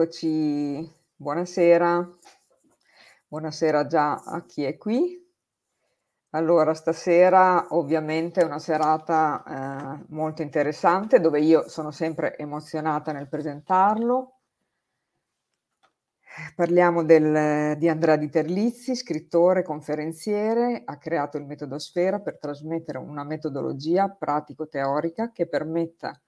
Eccoci, buonasera. Buonasera già a chi è qui. Allora, stasera ovviamente è una serata eh, molto interessante dove io sono sempre emozionata nel presentarlo. Parliamo del, di Andrea Di Terlizzi, scrittore, conferenziere, ha creato il metodo Sfera per trasmettere una metodologia pratico-teorica che permetta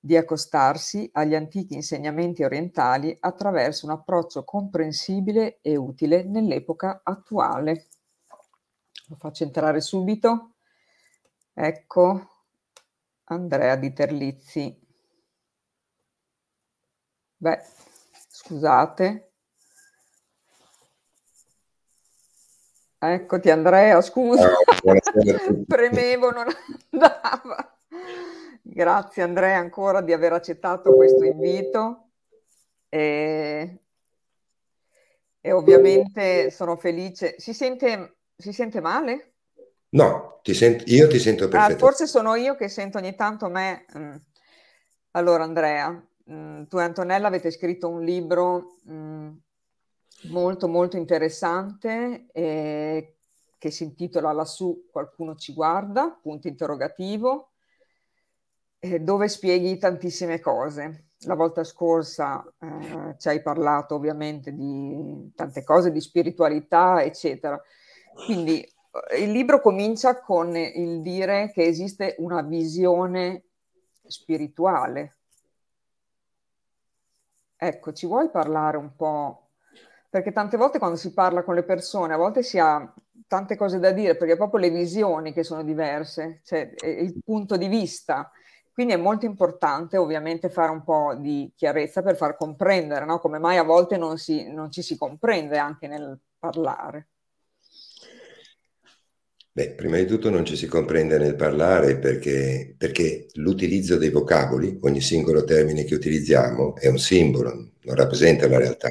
di accostarsi agli antichi insegnamenti orientali attraverso un approccio comprensibile e utile nell'epoca attuale. Lo faccio entrare subito. Ecco Andrea di Terlizzi. Beh, scusate. Eccoti Andrea, scusa. Premevo, non andava. Grazie Andrea ancora di aver accettato questo invito e, e ovviamente sono felice. Si sente, si sente male? No, ti sent- io ti sento perfettamente. Ah, forse sono io che sento ogni tanto me. Mm. Allora Andrea, mm, tu e Antonella avete scritto un libro mm, molto molto interessante eh, che si intitola Lassù qualcuno ci guarda, punto interrogativo eh, dove spieghi tantissime cose. La volta scorsa eh, ci hai parlato ovviamente di tante cose, di spiritualità, eccetera. Quindi eh, il libro comincia con il dire che esiste una visione spirituale. Ecco, ci vuoi parlare un po'? Perché tante volte quando si parla con le persone, a volte si ha tante cose da dire, perché proprio le visioni che sono diverse, cioè il punto di vista. Quindi è molto importante ovviamente fare un po' di chiarezza per far comprendere no? come mai a volte non, si, non ci si comprende anche nel parlare. Beh, prima di tutto non ci si comprende nel parlare perché, perché, l'utilizzo dei vocaboli, ogni singolo termine che utilizziamo, è un simbolo, non rappresenta la realtà.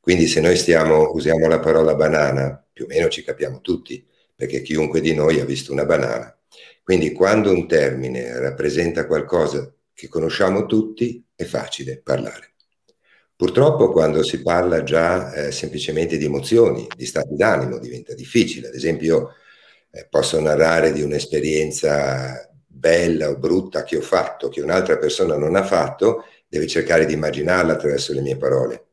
Quindi se noi stiamo, usiamo la parola banana, più o meno ci capiamo tutti, perché chiunque di noi ha visto una banana. Quindi quando un termine rappresenta qualcosa che conosciamo tutti, è facile parlare. Purtroppo quando si parla già eh, semplicemente di emozioni, di stati d'animo, diventa difficile. Ad esempio, eh, posso narrare di un'esperienza bella o brutta che ho fatto, che un'altra persona non ha fatto, deve cercare di immaginarla attraverso le mie parole.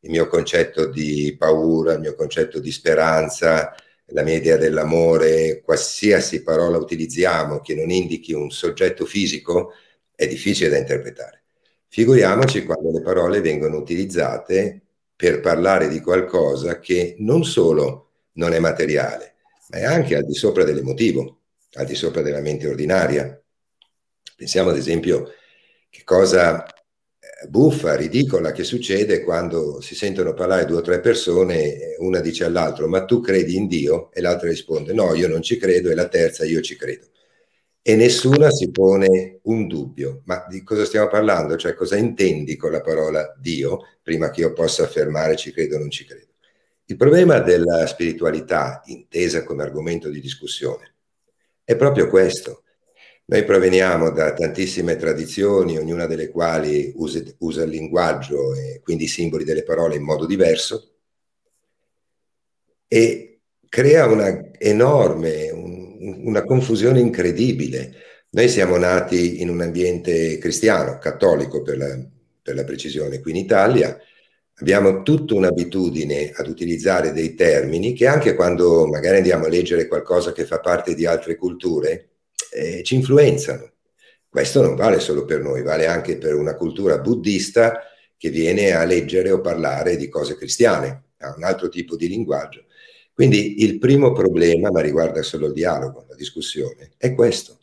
Il mio concetto di paura, il mio concetto di speranza, la mia idea dell'amore, qualsiasi parola utilizziamo che non indichi un soggetto fisico, è difficile da interpretare. Figuriamoci quando le parole vengono utilizzate per parlare di qualcosa che non solo non è materiale, ma è anche al di sopra dell'emotivo, al di sopra della mente ordinaria. Pensiamo ad esempio che cosa buffa, ridicola che succede quando si sentono parlare due o tre persone, una dice all'altro ma tu credi in Dio e l'altra risponde no, io non ci credo e la terza io ci credo. E nessuna si pone un dubbio, ma di cosa stiamo parlando? Cioè cosa intendi con la parola Dio prima che io possa affermare ci credo o non ci credo? Il problema della spiritualità, intesa come argomento di discussione, è proprio questo noi proveniamo da tantissime tradizioni, ognuna delle quali usa, usa il linguaggio e quindi i simboli delle parole in modo diverso e crea una enorme, un, una confusione incredibile. Noi siamo nati in un ambiente cristiano, cattolico per la, per la precisione, qui in Italia, abbiamo tutta un'abitudine ad utilizzare dei termini che anche quando magari andiamo a leggere qualcosa che fa parte di altre culture, eh, ci influenzano. Questo non vale solo per noi, vale anche per una cultura buddista che viene a leggere o parlare di cose cristiane, ha un altro tipo di linguaggio. Quindi il primo problema, ma riguarda solo il dialogo, la discussione, è questo.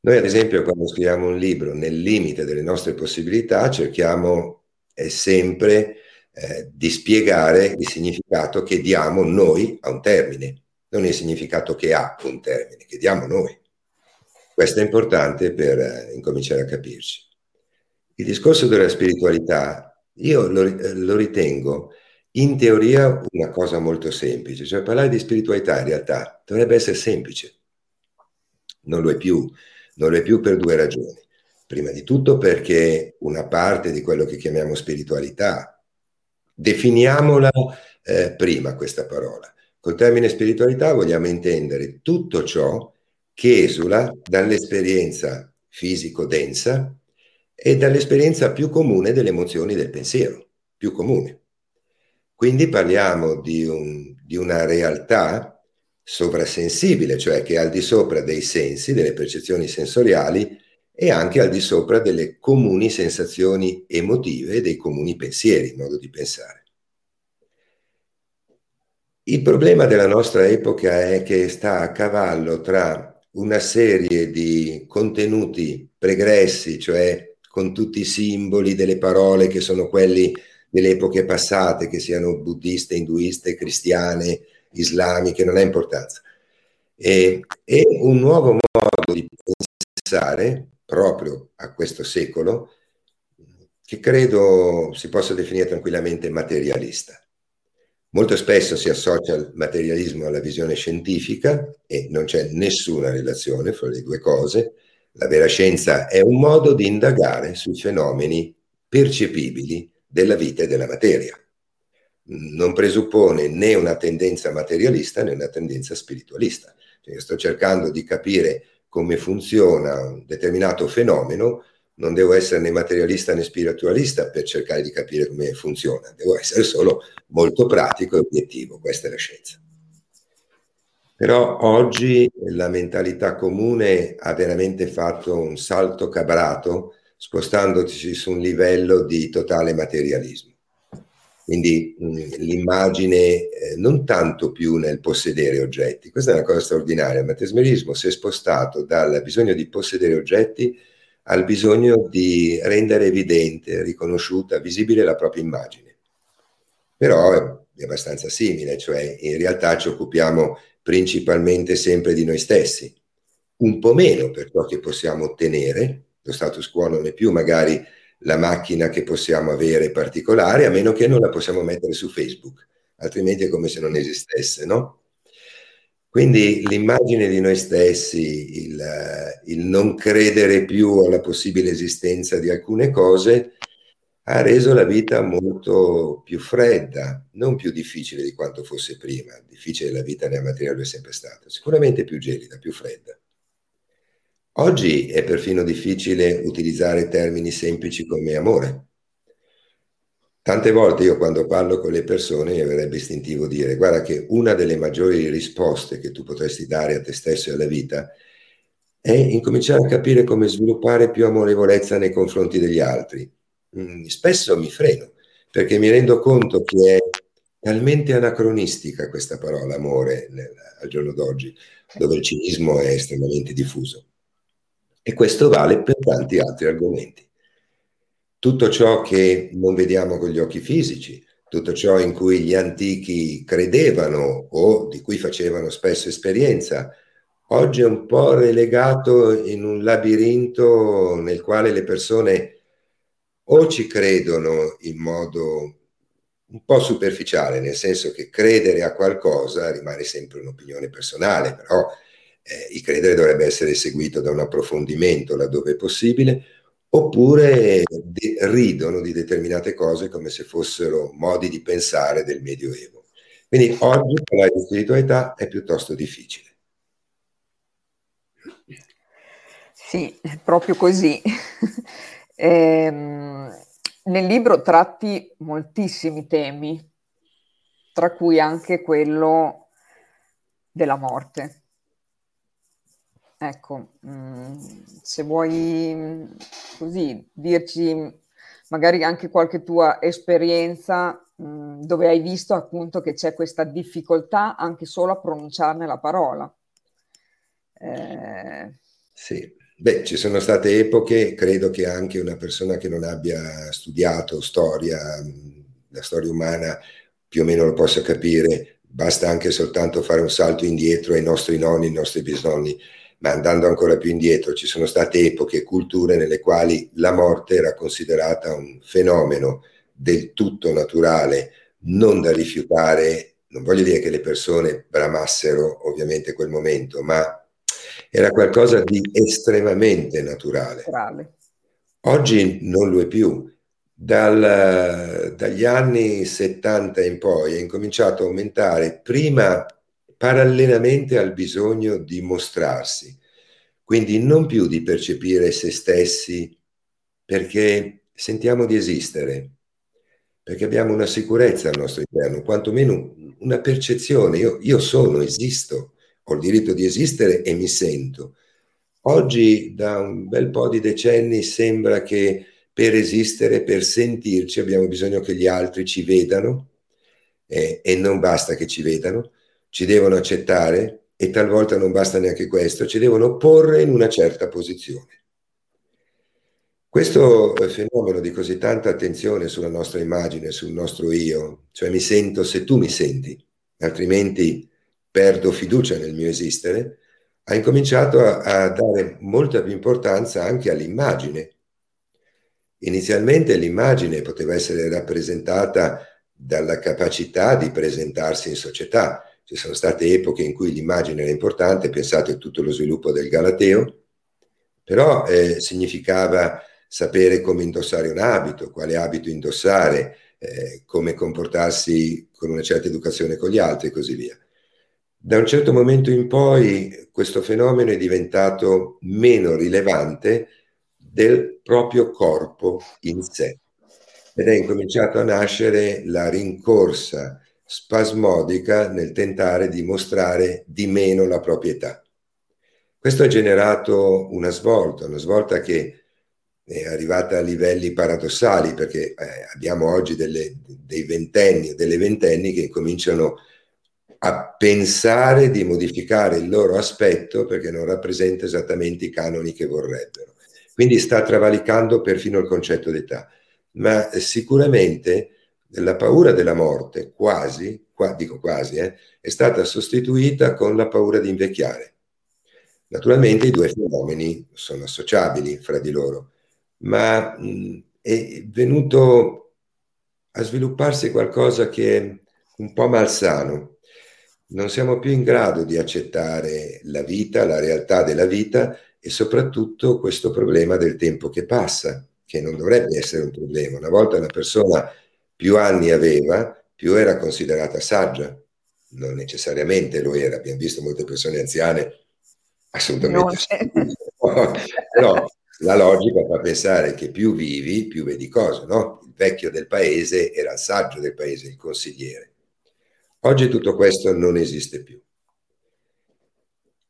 Noi ad esempio quando scriviamo un libro nel limite delle nostre possibilità cerchiamo eh, sempre eh, di spiegare il significato che diamo noi a un termine, non il significato che ha un termine, che diamo noi. Questo è importante per eh, incominciare a capirci. Il discorso della spiritualità, io lo, eh, lo, ritengo in teoria una cosa molto semplice, cioè parlare di spiritualità in realtà dovrebbe essere semplice. Non lo è più, non lo è più per due ragioni. Prima di tutto perché una parte di quello che chiamiamo spiritualità, definiamola eh, prima questa parola. Col termine spiritualità vogliamo intendere tutto ciò che esula dall'esperienza fisico-densa e dall'esperienza più comune delle emozioni del pensiero, più comune. Quindi parliamo di, un, di una realtà sovrasensibile, cioè che è al di sopra dei sensi, delle percezioni sensoriali e anche al di sopra delle comuni sensazioni emotive e dei comuni pensieri, il modo di pensare. Il problema della nostra epoca è che sta a cavallo tra una serie di contenuti pregressi, cioè con tutti i simboli delle parole che sono quelli delle epoche passate, che siano buddiste, induiste, cristiane, islamiche, non ha importanza. E, e un nuovo modo di pensare proprio a questo secolo che credo si possa definire tranquillamente materialista. Molto spesso si associa il materialismo alla visione scientifica e non c'è nessuna relazione fra le due cose. La vera scienza è un modo di indagare sui fenomeni percepibili della vita e della materia. Non presuppone né una tendenza materialista né una tendenza spiritualista. Cioè, sto cercando di capire come funziona un determinato fenomeno non devo essere né materialista né spiritualista per cercare di capire come funziona, devo essere solo molto pratico e obiettivo, questa è la scienza. Però oggi la mentalità comune ha veramente fatto un salto cabrato spostandoci su un livello di totale materialismo. Quindi mh, l'immagine eh, non tanto più nel possedere oggetti, questa è una cosa straordinaria, il materialismo si è spostato dal bisogno di possedere oggetti al bisogno di rendere evidente, riconosciuta, visibile la propria immagine. Però è abbastanza simile, cioè in realtà ci occupiamo principalmente sempre di noi stessi, un po' meno per ciò che possiamo ottenere, lo status quo non è più magari la macchina che possiamo avere particolare, a meno che non la possiamo mettere su Facebook, altrimenti è come se non esistesse, no? Quindi l'immagine di noi stessi, il, il, non credere più alla possibile esistenza di alcune cose, ha reso la vita molto più fredda, non più difficile di quanto fosse prima. Difficile la vita nella materia lo è sempre stata, sicuramente più gelida, più fredda. Oggi è perfino difficile utilizzare termini semplici come amore Tante volte io quando parlo con le persone mi verrebbe istintivo dire guarda che una delle maggiori risposte che tu potresti dare a te stesso e alla vita è incominciare a capire come sviluppare più amorevolezza nei confronti degli altri. Mm, spesso mi freno perché mi rendo conto che è talmente anacronistica questa parola amore nel, al giorno d'oggi, dove il cinismo è estremamente diffuso. E questo vale per tanti altri argomenti tutto ciò che non vediamo con gli occhi fisici, tutto ciò in cui gli antichi credevano o di cui facevano spesso esperienza, oggi è un po' relegato in un labirinto nel quale le persone o ci credono in modo un po' superficiale, nel senso che credere a qualcosa rimane sempre un'opinione personale, però eh, il credere dovrebbe essere seguito da un approfondimento laddove è possibile, oppure de- ridono di determinate cose come se fossero modi di pensare del Medioevo. Quindi oggi parlare di spiritualità è piuttosto difficile. Sì, proprio così. ehm, nel libro tratti moltissimi temi, tra cui anche quello della morte. Ecco, mm, se vuoi mm, così dirci magari anche qualche tua esperienza mm, dove hai visto appunto che c'è questa difficoltà anche solo a pronunciarne la parola. Eh... Sì, beh, ci sono state epoche, credo che anche una persona che non abbia studiato storia, la storia umana, più o meno lo possa capire, basta anche soltanto fare un salto indietro ai nostri nonni, ai nostri bisnonni ma andando ancora più indietro ci sono state epoche e culture nelle quali la morte era considerata un fenomeno del tutto naturale, non da rifiutare, non voglio dire che le persone bramassero ovviamente quel momento, ma era qualcosa di estremamente naturale. naturale. Oggi non lo è più. Dal, dagli anni 70 in poi è incominciato a aumentare prima parallelamente al bisogno di mostrarsi, quindi non più di percepire se stessi perché sentiamo di esistere, perché abbiamo una sicurezza al nostro interno, quantomeno una percezione, io, io sono, esisto, ho il diritto di esistere e mi sento. Oggi da un bel po' di decenni sembra che per esistere, per sentirci, abbiamo bisogno che gli altri ci vedano eh, e non basta che ci vedano, ci devono accettare e talvolta non basta neanche questo, ci devono porre in una certa posizione. Questo fenomeno di così tanta attenzione sulla nostra immagine, sul nostro io, cioè mi sento se tu mi senti, altrimenti perdo fiducia nel mio esistere, ha incominciato a, a dare molta più importanza anche all'immagine. Inizialmente l'immagine poteva essere rappresentata dalla capacità di presentarsi in società. Ci sono state epoche in cui l'immagine era importante, pensate a tutto lo sviluppo del Galateo, però eh, significava sapere come indossare un abito, quale abito indossare, eh, come comportarsi con una certa educazione con gli altri e così via. Da un certo momento in poi questo fenomeno è diventato meno rilevante del proprio corpo in sé ed è incominciato a nascere la rincorsa spasmodica nel tentare di mostrare di meno la proprietà. Questo ha generato una svolta, una svolta che è arrivata a livelli paradossali perché eh, abbiamo oggi delle, dei ventenni o delle ventenni che cominciano a pensare di modificare il loro aspetto perché non rappresenta esattamente i canoni che vorrebbero. Quindi sta travalicando perfino il concetto d'età. Ma sicuramente la paura della morte, quasi, qua, dico quasi, eh, è stata sostituita con la paura di invecchiare. Naturalmente i due fenomeni sono associabili fra di loro ma mh, è venuto a svilupparsi qualcosa che è un po' malsano. Non siamo più in grado di accettare la vita, la realtà della vita e soprattutto questo problema del tempo che passa, che non dovrebbe essere un problema. Una volta una persona più anni aveva, più era considerata saggia. Non necessariamente lo era, abbiamo visto molte persone anziane assolutamente. No. Però la logica fa pensare che più vivi, più vedi cose, no? Il vecchio del paese era il saggio del paese, il consigliere. Oggi tutto questo non esiste più.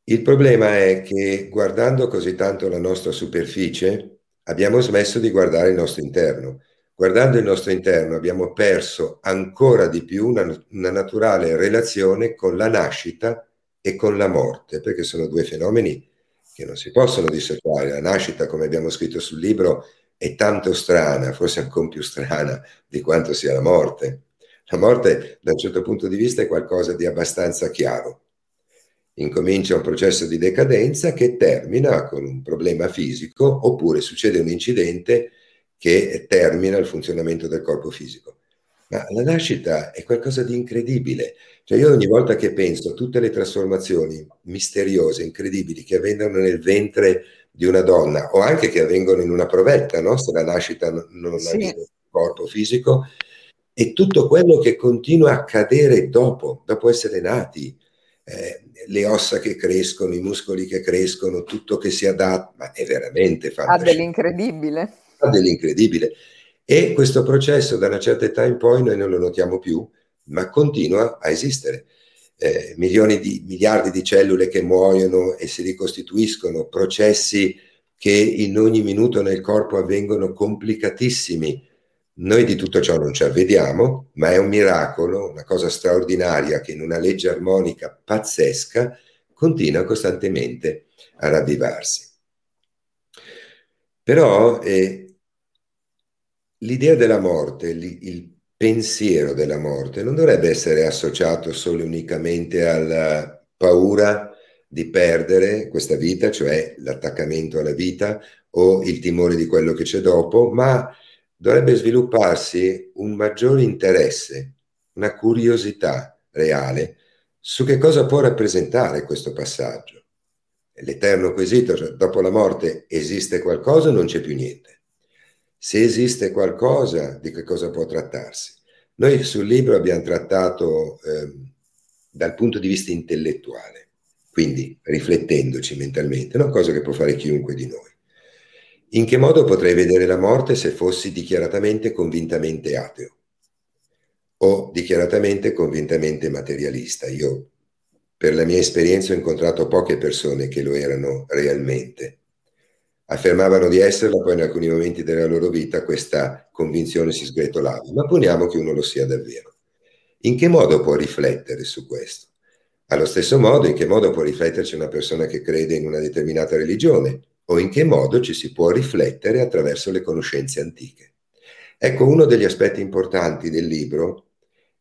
Il problema è che guardando così tanto la nostra superficie, abbiamo smesso di guardare il nostro interno. Guardando il nostro interno abbiamo perso ancora di più una, una naturale relazione con la nascita e con la morte, perché sono due fenomeni che non si possono dissociare. La nascita, come abbiamo scritto sul libro, è tanto strana, forse ancora più strana di quanto sia la morte. La morte, da un certo punto di vista, è qualcosa di abbastanza chiaro. Incomincia un processo di decadenza che termina con un problema fisico oppure succede un incidente che termina il funzionamento del corpo fisico. Ma la nascita è qualcosa di incredibile. Cioè io ogni volta che penso a tutte le trasformazioni misteriose, incredibili che avvengono nel ventre di una donna o anche che avvengono in una provetta, no? se la nascita non sì. avviene nel corpo fisico, e tutto quello che continua a accadere dopo, dopo essere nati, eh, le ossa che crescono, i muscoli che crescono, tutto che si adatta, ma è veramente fantastico. Ha dell'incredibile. Ha dell'incredibile. E questo processo da una certa età in poi noi non lo notiamo più, ma continua a esistere. Eh, milioni di miliardi di cellule che muoiono e si ricostituiscono, processi che in ogni minuto nel corpo avvengono complicatissimi. Noi di tutto ciò non ci avvediamo, ma è un miracolo, una cosa straordinaria che in una legge armonica pazzesca continua costantemente a ravvivarsi. Però eh, l'idea della morte, il pensiero della morte non dovrebbe essere associato solo e unicamente alla paura di perdere questa vita, cioè l'attaccamento alla vita o il timore di quello che c'è dopo, ma dovrebbe svilupparsi un maggiore interesse, una curiosità reale su che cosa può rappresentare questo passaggio. L'eterno quesito, cioè dopo la morte esiste qualcosa o non c'è più niente? Se esiste qualcosa, di che cosa può trattarsi. Noi sul libro abbiamo trattato eh, dal punto di vista intellettuale, quindi riflettendoci mentalmente, una cosa che può fare chiunque di noi. In che modo potrei vedere la morte se fossi dichiaratamente convintamente ateo o dichiaratamente convintamente materialista? Io, per la mia esperienza, ho incontrato poche persone che lo erano realmente. Affermavano di esserlo, poi in alcuni momenti della loro vita questa convinzione si sgretolava, ma poniamo che uno lo sia davvero. In che modo può riflettere su questo? Allo stesso modo, in che modo può rifletterci una persona che crede in una determinata religione o in che modo ci si può riflettere attraverso le conoscenze antiche. Ecco, uno degli aspetti importanti del libro,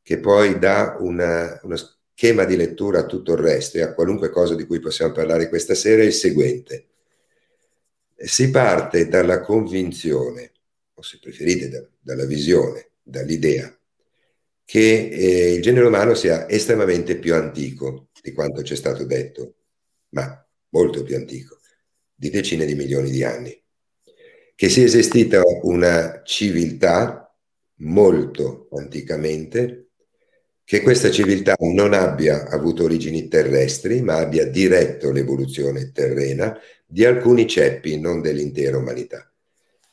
che poi dà una, uno schema di lettura a tutto il resto e a qualunque cosa di cui possiamo parlare questa sera, è il seguente. Si parte dalla convinzione, o se preferite da, dalla visione, dall'idea, che eh, il genere umano sia estremamente più antico di quanto ci è stato detto, ma molto più antico di decine di milioni di anni. Che sia esistita una civiltà molto anticamente, che questa civiltà non abbia avuto origini terrestri, ma abbia diretto l'evoluzione terrena di alcuni ceppi, non dell'intera umanità.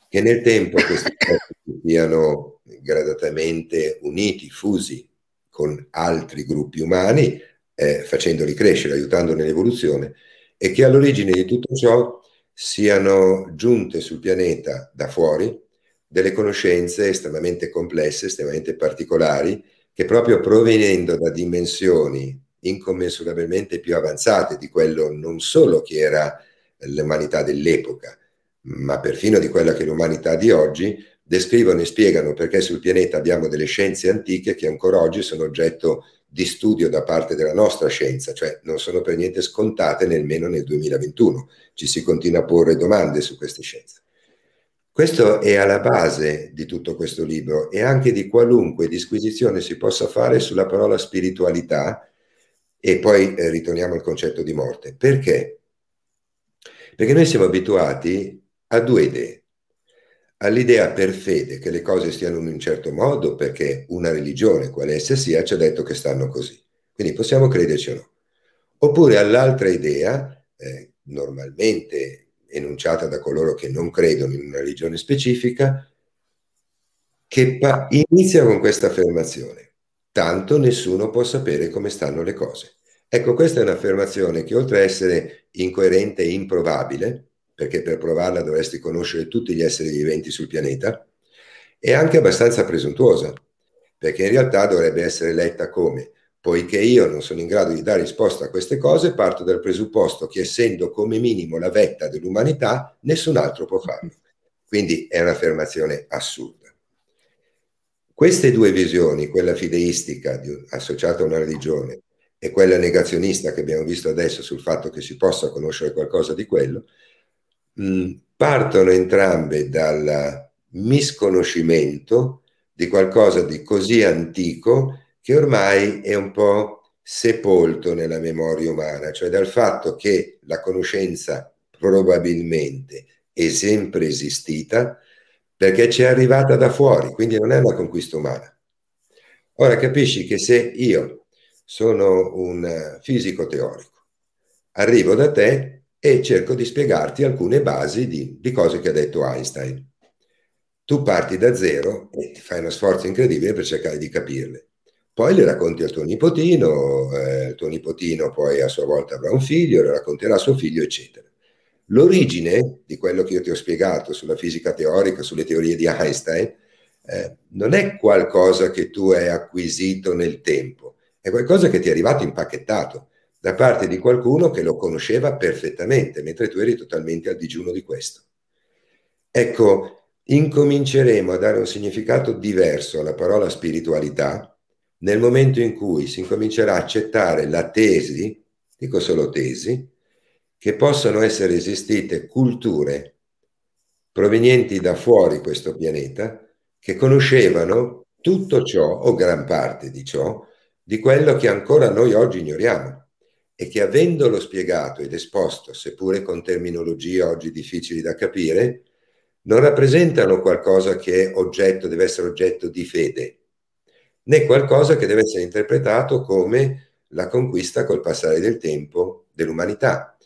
Che nel tempo questi ceppi siano gradatamente uniti, fusi con altri gruppi umani, eh, facendoli crescere, aiutando nell'evoluzione, e che all'origine di tutto ciò siano giunte sul pianeta da fuori delle conoscenze estremamente complesse, estremamente particolari, che proprio provenendo da dimensioni incommensurabilmente più avanzate di quello non solo che era l'umanità dell'epoca, ma perfino di quella che è l'umanità di oggi, descrivono e spiegano perché sul pianeta abbiamo delle scienze antiche che ancora oggi sono oggetto di studio da parte della nostra scienza, cioè non sono per niente scontate nemmeno nel 2021. Ci si continua a porre domande su queste scienze. Questo è alla base di tutto questo libro e anche di qualunque disquisizione si possa fare sulla parola spiritualità e poi eh, ritorniamo al concetto di morte. Perché? Perché noi siamo abituati a due idee all'idea per fede che le cose stiano in un certo modo perché una religione, quale essa sia, ci ha detto che stanno così. Quindi possiamo crederci o no. Oppure all'altra idea, eh, normalmente enunciata da coloro che non credono in una religione specifica, che pa- inizia con questa affermazione. Tanto nessuno può sapere come stanno le cose. Ecco, questa è un'affermazione che oltre a essere incoerente e improbabile, perché per provarla dovresti conoscere tutti gli esseri viventi sul pianeta, è anche abbastanza presuntuosa, perché in realtà dovrebbe essere letta come poiché io non sono in grado di dare risposta a queste cose, parto dal presupposto che essendo come minimo la vetta dell'umanità, nessun altro può farlo. Quindi è un'affermazione assurda. Queste due visioni, quella fideistica associata a una religione e quella negazionista che abbiamo visto adesso sul fatto che si possa conoscere qualcosa di quello, mh, partono entrambe dal misconoscimento di qualcosa di così antico che ormai è un po' sepolto nella memoria umana, cioè dal fatto che la conoscenza probabilmente è sempre esistita perché ci è arrivata da fuori, quindi non è una conquista umana. Ora capisci che se io sono un fisico teorico, arrivo da te e cerco di spiegarti alcune basi di, di cose che ha detto Einstein. Tu parti da zero e ti fai uno sforzo incredibile per cercare di capirle. Poi le racconti al tuo nipotino, eh, il tuo nipotino poi a sua volta avrà un figlio, le racconterà a suo figlio, eccetera. L'origine di quello che io ti ho spiegato sulla fisica teorica, sulle teorie di Einstein, eh, non è qualcosa che tu hai acquisito nel tempo, è qualcosa che ti è arrivato impacchettato da parte di qualcuno che lo conosceva perfettamente, mentre tu eri totalmente al digiuno di questo. Ecco, incominceremo a dare un significato diverso alla parola spiritualità nel momento in cui si incomincerà a accettare la tesi, dico solo tesi, che possano essere esistite culture provenienti da fuori questo pianeta che conoscevano tutto ciò o gran parte di ciò di quello che ancora noi oggi ignoriamo e che avendolo spiegato ed esposto, seppure con terminologie oggi difficili da capire, non rappresentano qualcosa che oggetto, deve essere oggetto di fede, né qualcosa che deve essere interpretato come la conquista col passare del tempo dell'umanità.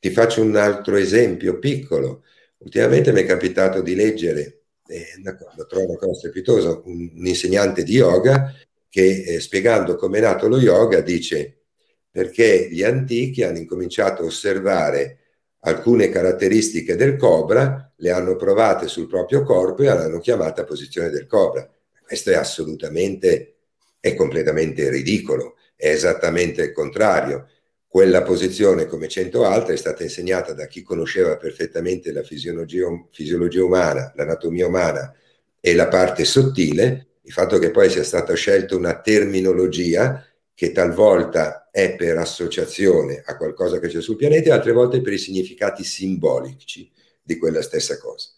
Ti faccio un altro esempio piccolo. Ultimamente mi è capitato di leggere, eh, lo trovo una cosa strepitosa, un, un insegnante di yoga che eh, spiegando come è nato lo yoga dice perché gli antichi hanno incominciato a osservare alcune caratteristiche del cobra, le hanno provate sul proprio corpo e l'hanno chiamata posizione del cobra. Questo è assolutamente, è completamente ridicolo, è esattamente il contrario. Quella posizione, come cento altre, è stata insegnata da chi conosceva perfettamente la fisiologia, fisiologia umana, l'anatomia umana e la parte sottile, il fatto che poi sia stata scelta una terminologia che talvolta è per associazione a qualcosa che c'è sul pianeta e altre volte per i significati simbolici di quella stessa cosa.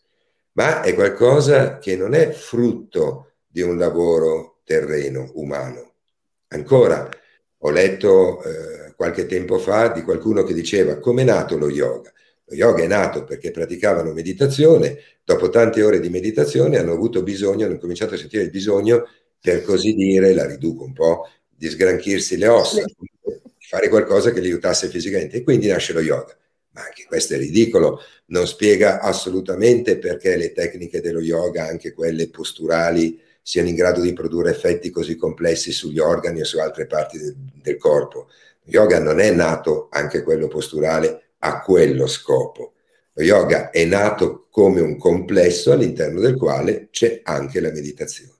Ma è qualcosa che non è frutto di un lavoro terreno, umano. Ancora, ho letto eh, qualche tempo fa di qualcuno che diceva come è nato lo yoga. Lo yoga è nato perché praticavano meditazione, dopo tante ore di meditazione hanno avuto bisogno, hanno cominciato a sentire il bisogno, per così dire, la riduco un po', di sgranchirsi le ossa, di fare qualcosa che li aiutasse fisicamente e quindi nasce lo yoga. Ma anche questo è ridicolo, non spiega assolutamente perché le tecniche dello yoga, anche quelle posturali, siano in grado di produrre effetti così complessi sugli organi e su altre parti del, del corpo. Lo yoga non è nato, anche quello posturale, a quello scopo. Lo yoga è nato come un complesso all'interno del quale c'è anche la meditazione.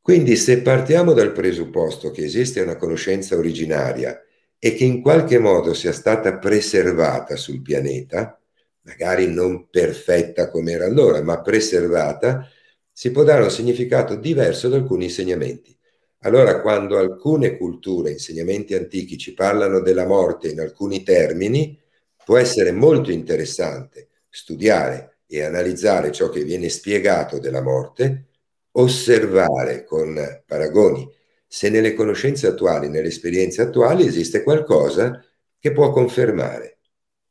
Quindi se partiamo dal presupposto che esiste una conoscenza originaria e che in qualche modo sia stata preservata sul pianeta, magari non perfetta come era allora, ma preservata, si può dare un significato diverso ad alcuni insegnamenti. Allora, quando alcune culture, insegnamenti antichi, ci parlano della morte in alcuni termini, può essere molto interessante studiare e analizzare ciò che viene spiegato della morte osservare con paragoni se nelle conoscenze attuali, nelle esperienze attuali esiste qualcosa che può confermare.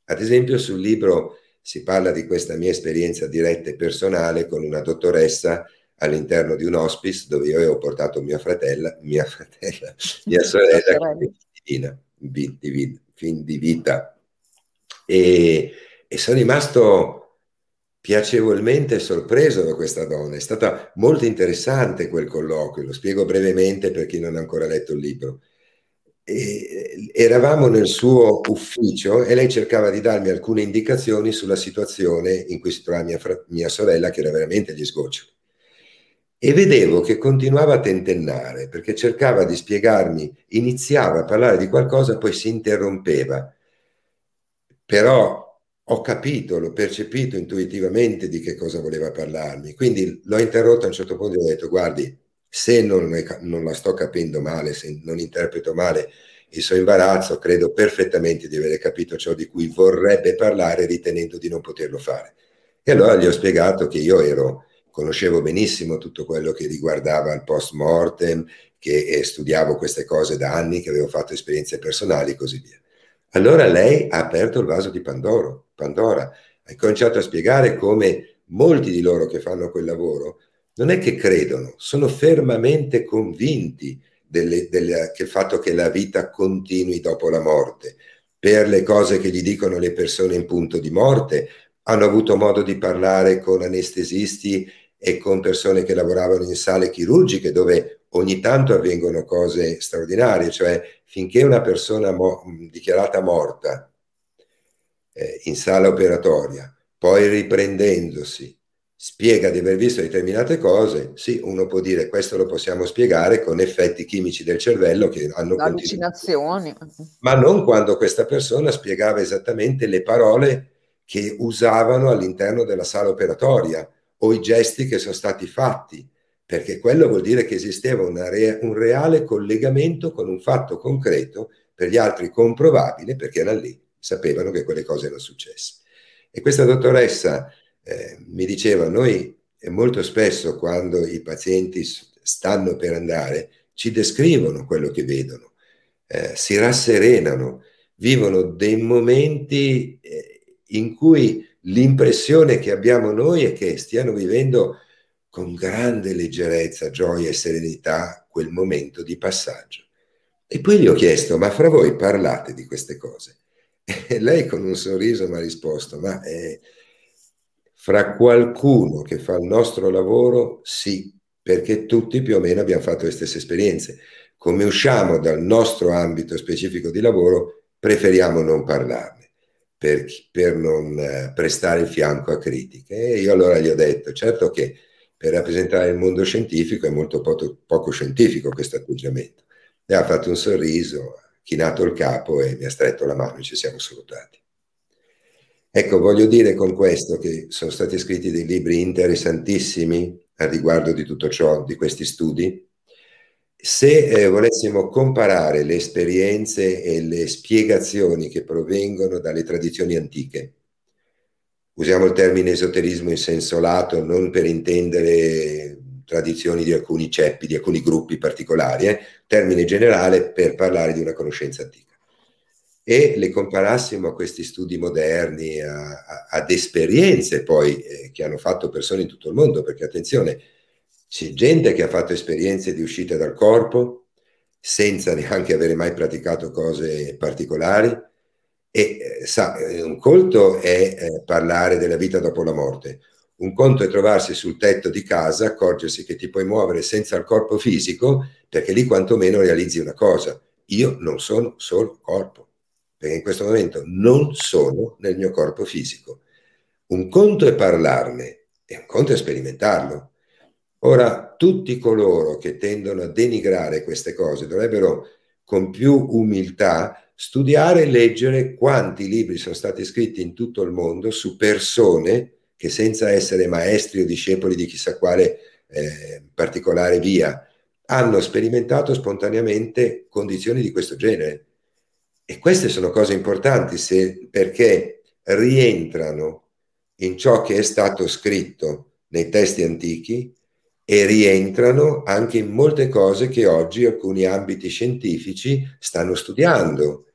Ad esempio sul libro si parla di questa mia esperienza diretta e personale con una dottoressa all'interno di un hospice dove io ho portato mia fratella, mia fratella, mia sorella, divina, divina, fin di vita. E, e sono rimasto piacevolmente sorpreso da questa donna. È stata molto interessante quel colloquio, lo spiego brevemente per chi non ha ancora letto il libro. E eravamo nel suo ufficio e lei cercava di darmi alcune indicazioni sulla situazione in cui si trova mia, mia sorella, che era veramente agli sgoccioli. E vedevo che continuava a tentennare perché cercava di spiegarmi, iniziava a parlare di qualcosa, poi si interrompeva. Però ho capito, l'ho percepito intuitivamente di che cosa voleva parlarmi. Quindi l'ho interrotto a un certo punto e ho detto, guardi, se non, non, la sto capendo male, se non interpreto male il suo imbarazzo, credo perfettamente di aver capito ciò di cui vorrebbe parlare ritenendo di non poterlo fare. E allora gli ho spiegato che io ero, conoscevo benissimo tutto quello che riguardava il post mortem, che eh, studiavo queste cose da anni, che avevo fatto esperienze personali e così via. Allora lei ha aperto il vaso di Pandoro, Pandora, ha cominciato a spiegare come molti di loro che fanno quel lavoro non è che credono, sono fermamente convinti del fatto che la vita continui dopo la morte. Per le cose che gli dicono le persone in punto di morte, hanno avuto modo di parlare con anestesisti e con persone che lavoravano in sale chirurgiche dove ogni tanto avvengono cose straordinarie, cioè finché una persona mo- dichiarata morta eh, in sala operatoria, poi riprendendosi, spiega di aver visto determinate cose, sì, uno può dire questo lo possiamo spiegare con effetti chimici del cervello che hanno allucinazioni. Ma non quando questa persona spiegava esattamente le parole che usavano all'interno della sala operatoria o i gesti che sono stati fatti perché quello vuol dire che esisteva re- un reale collegamento con un fatto concreto, per gli altri comprovabile, perché erano lì, sapevano che quelle cose erano successe. E questa dottoressa eh, mi diceva, noi molto spesso quando i pazienti stanno per andare, ci descrivono quello che vedono, eh, si rasserenano, vivono dei momenti eh, in cui l'impressione che abbiamo noi è che stiano vivendo con grande leggerezza, gioia e serenità quel momento di passaggio. E poi gli ho chiesto, ma fra voi parlate di queste cose? E lei con un sorriso mi ha risposto, ma eh, fra qualcuno che fa il nostro lavoro, sì, perché tutti più o meno abbiamo fatto le stesse esperienze. Come usciamo dal nostro ambito specifico di lavoro, preferiamo non parlarne per, per non eh, prestare il fianco a critiche. E io allora gli ho detto, certo che per rappresentare il mondo scientifico è molto poco, poco scientifico questo atteggiamento. E ha fatto un sorriso, ha chinato il capo e mi ha stretto la mano e ci siamo salutati. Ecco, voglio dire con questo che sono stati scritti dei libri interessantissimi a riguardo di tutto ciò, di questi studi. Se eh, volessimo comparare le esperienze e le spiegazioni che provengono dalle tradizioni antiche, usiamo il termine esoterismo in senso lato, non per intendere tradizioni di alcuni ceppi, di alcuni gruppi particolari, eh, termine generale per parlare di una conoscenza antica. E le comparassimo a questi studi moderni, a, a, ad esperienze poi eh, che hanno fatto persone in tutto il mondo, perché attenzione, c'è gente che ha fatto esperienze di uscita dal corpo senza neanche avere mai praticato cose particolari, e eh, sa, eh, un conto è eh, parlare della vita dopo la morte, un conto è trovarsi sul tetto di casa, accorgersi che ti puoi muovere senza il corpo fisico, perché lì quantomeno realizzi una cosa. Io non sono solo corpo, perché in questo momento non sono nel mio corpo fisico. Un conto è parlarne e un conto è sperimentarlo. Ora, tutti coloro che tendono a denigrare queste cose dovrebbero con più umiltà studiare e leggere quanti libri sono stati scritti in tutto il mondo su persone che senza essere maestri o discepoli di chissà quale eh, particolare via, hanno sperimentato spontaneamente condizioni di questo genere. E queste sono cose importanti se, perché rientrano in ciò che è stato scritto nei testi antichi e rientrano anche in molte cose che oggi alcuni ambiti scientifici stanno studiando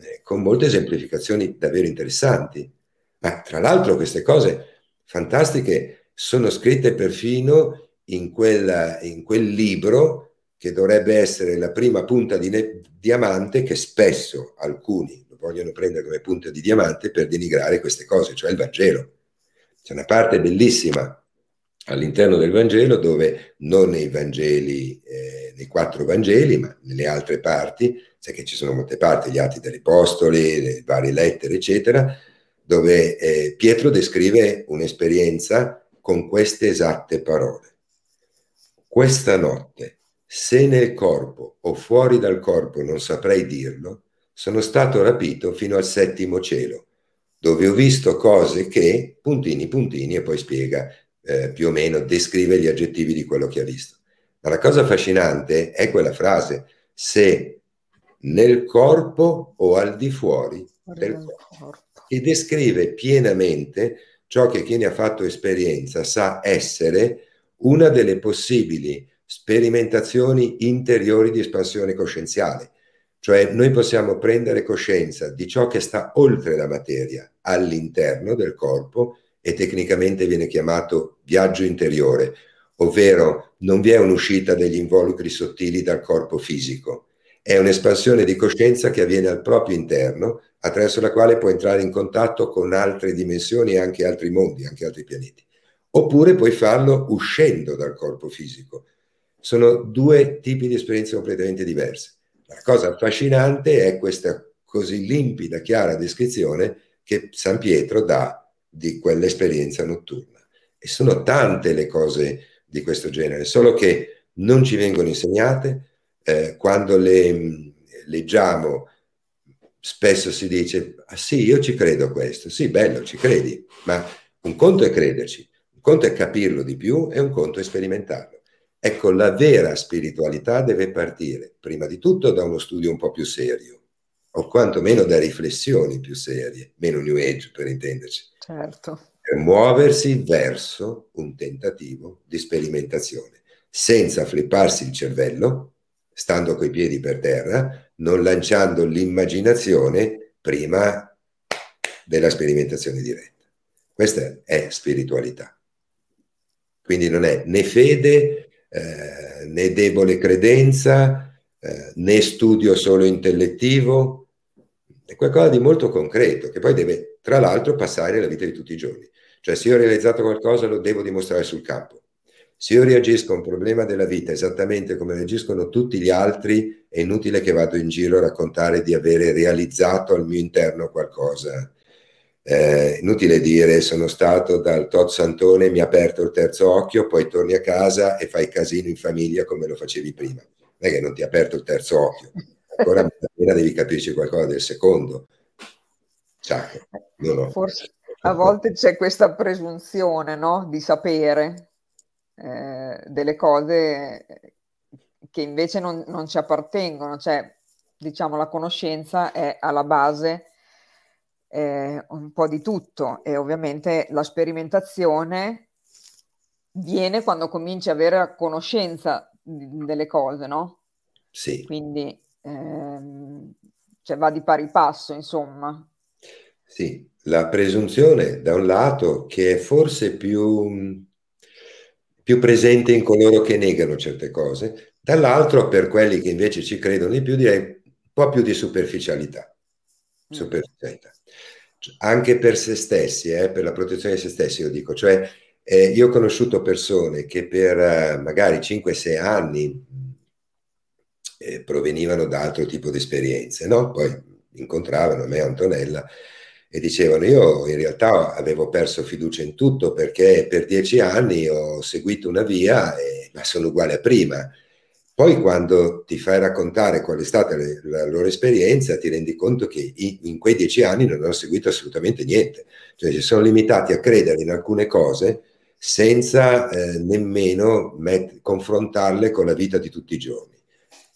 eh, con molte esemplificazioni davvero interessanti. Ma tra l'altro queste cose fantastiche sono scritte perfino in, quella, in quel libro che dovrebbe essere la prima punta di ne- diamante che spesso alcuni lo vogliono prendere come punta di diamante per denigrare queste cose, cioè il Vangelo. C'è una parte bellissima all'interno del Vangelo dove non nei Vangeli, eh, nei quattro Vangeli, ma nelle altre parti, sai che ci sono molte parti, gli atti degli Apostoli, le varie lettere, eccetera, dove eh, Pietro descrive un'esperienza con queste esatte parole. Questa notte, se nel corpo o fuori dal corpo non saprei dirlo, sono stato rapito fino al settimo cielo, dove ho visto cose che, puntini, puntini, e poi spiega eh, più o meno, descrive gli aggettivi di quello che ha visto. Ma la cosa affascinante è quella frase, se nel corpo o al di fuori del corpo, che descrive pienamente ciò che chi ne ha fatto esperienza sa essere una delle possibili sperimentazioni interiori di espansione coscienziale. Cioè noi possiamo prendere coscienza di ciò che sta oltre la materia, all'interno del corpo, e tecnicamente viene chiamato viaggio interiore, ovvero non vi è un'uscita degli involucri sottili dal corpo fisico, è un'espansione di coscienza che avviene al proprio interno, attraverso la quale può entrare in contatto con altre dimensioni e anche altri mondi, anche altri pianeti. Oppure puoi farlo uscendo dal corpo fisico. Sono due tipi di esperienze completamente diverse. La cosa affascinante è questa così limpida, chiara descrizione che San Pietro dà di quell'esperienza notturna. E sono tante le cose di questo genere, solo che non ci vengono insegnate, eh, quando le mh, leggiamo spesso si dice, ah sì, io ci credo a questo, sì, bello, ci credi, ma un conto è crederci, un conto è capirlo di più e un conto è sperimentarlo. Ecco, la vera spiritualità deve partire prima di tutto da uno studio un po' più serio, o quantomeno da riflessioni più serie, meno New Age per intenderci. Certo. Per muoversi verso un tentativo di sperimentazione, senza flipparsi il cervello, stando coi piedi per terra, non lanciando l'immaginazione prima della sperimentazione diretta. Questa è spiritualità. Quindi non è né fede, eh, né debole credenza, eh, né studio solo intellettivo, è qualcosa di molto concreto che poi deve, tra l'altro, passare la vita di tutti i giorni. Cioè, se io ho realizzato qualcosa, lo devo dimostrare sul campo. Se io reagisco a un problema della vita esattamente come reagiscono tutti gli altri, è inutile che vado in giro a raccontare di avere realizzato al mio interno qualcosa. Eh, inutile dire sono stato dal Tot Santone, mi ha aperto il terzo occhio, poi torni a casa e fai casino in famiglia come lo facevi prima. Non è che non ti ha aperto il terzo occhio, ancora devi capirci qualcosa del secondo. No. Forse a volte c'è questa presunzione no? di sapere eh, delle cose che invece non, non, ci appartengono, cioè diciamo la conoscenza è alla base eh, un po' di tutto e ovviamente la sperimentazione viene quando cominci a avere conoscenza delle cose, no? Sì. Quindi ehm, cioè va di pari passo, insomma. Sì, la presunzione da un lato che è forse più più presente in coloro che negano certe cose, dall'altro per quelli che invece ci credono di più direi un po' più di superficialità. Mm. superficialità. Anche per se stessi, eh, per la protezione di se stessi, io dico, cioè eh, io ho conosciuto persone che per eh, magari 5-6 anni eh, provenivano da altro tipo di esperienze, no? Poi incontravano me, Antonella, e dicevano io in realtà avevo perso fiducia in tutto perché per dieci anni ho seguito una via e, ma sono uguale a prima. Poi quando ti fai raccontare qual è stata le, la loro esperienza ti rendi conto che in, in, quei dieci anni non hanno seguito assolutamente niente, cioè si sono limitati a credere in alcune cose senza eh, nemmeno met- confrontarle con la vita di tutti i giorni.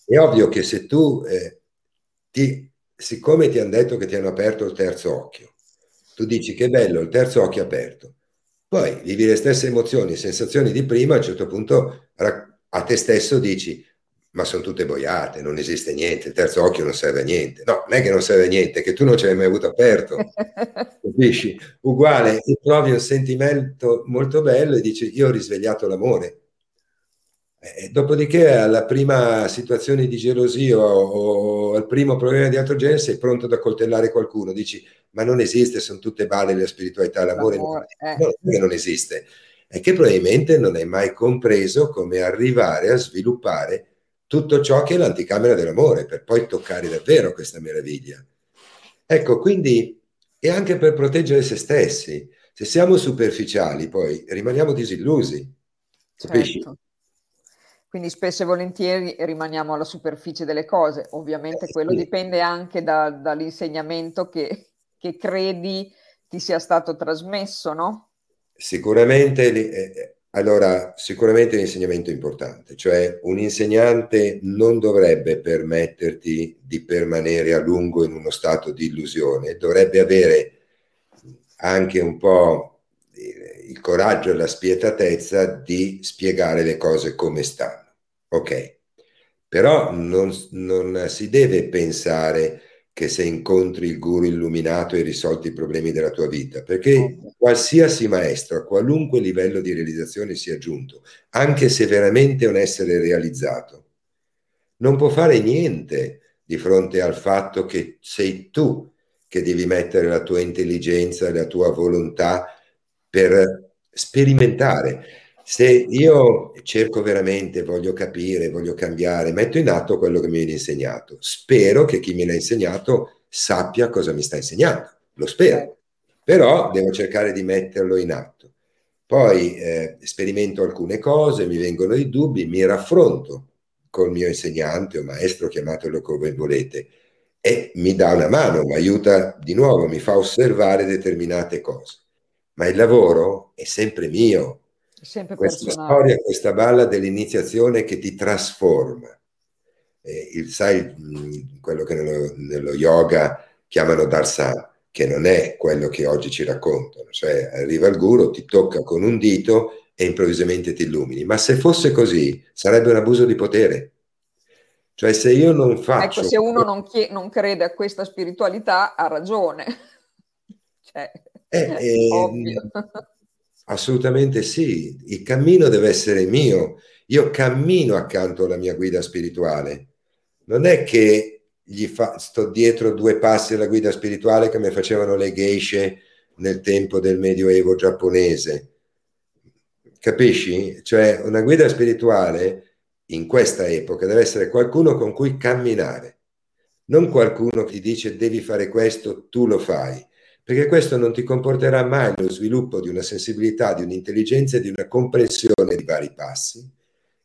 È ovvio che se tu eh, ti siccome ti hanno detto che ti hanno aperto il terzo occhio, tu dici che bello, il terzo occhio aperto, poi vivi le stesse emozioni, sensazioni di prima, a un certo punto a te stesso dici ma sono tutte boiate, non esiste niente, il terzo occhio non serve a niente. No, non è che non serve a niente, è che tu non ce l'hai mai avuto aperto, capisci? Uguale, e trovi un sentimento molto bello e dici io ho risvegliato l'amore, eh, dopodiché alla prima situazione di gelosia o, o, al primo problema di altro genere sei pronto ad accoltellare qualcuno, dici ma non esiste, sono tutte balle la spiritualità, l'amore, l'amore non, eh. no, non esiste, è che probabilmente non hai mai compreso come arrivare a sviluppare tutto ciò che è l'anticamera dell'amore per poi toccare davvero questa meraviglia. Ecco, quindi e anche per proteggere se stessi. Se siamo superficiali, poi rimaniamo disillusi. Capisci? Quindi spesso e volentieri rimaniamo alla superficie delle cose. Ovviamente eh, quello dipende anche da, dall'insegnamento che, che, credi ti sia stato trasmesso, no? Sicuramente, eh, allora, sicuramente l'insegnamento è importante, cioè un insegnante non dovrebbe permetterti di permanere a lungo in uno stato di illusione, dovrebbe avere anche un po' il coraggio e la spietatezza di spiegare le cose come stanno. Ok, però non, non si deve pensare che se incontri il guru illuminato hai risolto i problemi della tua vita, perché qualsiasi maestro a qualunque livello di realizzazione sia giunto, anche se veramente è un essere realizzato, non può fare niente di fronte al fatto che sei tu che devi mettere la tua intelligenza, la tua volontà per sperimentare. Se io cerco veramente, voglio capire, voglio cambiare, metto in atto quello che mi viene insegnato. Spero che chi me l'ha insegnato sappia cosa mi sta insegnando. Lo spero. Però devo cercare di metterlo in atto. Poi eh, sperimento alcune cose, mi vengono i dubbi, mi raffronto col mio insegnante o maestro, chiamatelo come volete, e mi dà una mano, mi aiuta di nuovo, mi fa osservare determinate cose. Ma il lavoro è sempre mio, Sempre questa personale. storia, questa balla dell'iniziazione che ti trasforma. Eh, il, sai, quello che nello, nello, yoga chiamano darsana, che non è quello che oggi ci raccontano, cioè arriva il guru, ti tocca con un dito e improvvisamente ti illumini. Ma se fosse così, sarebbe un abuso di potere. Cioè se io non faccio... Ecco, se uno non, chie- non crede a questa spiritualità, ha ragione. cioè... Eh, eh, assolutamente sì, il cammino deve essere mio. Io cammino accanto alla mia guida spirituale. Non è che gli fa, sto dietro due passi alla guida spirituale che mi facevano le geishe nel tempo del Medioevo giapponese. Capisci? Cioè, una guida spirituale in questa epoca deve essere qualcuno con cui camminare, non qualcuno che ti dice devi fare questo, tu lo fai, perché questo non ti comporterà mai lo sviluppo di una sensibilità, di un'intelligenza e di una comprensione di vari passi,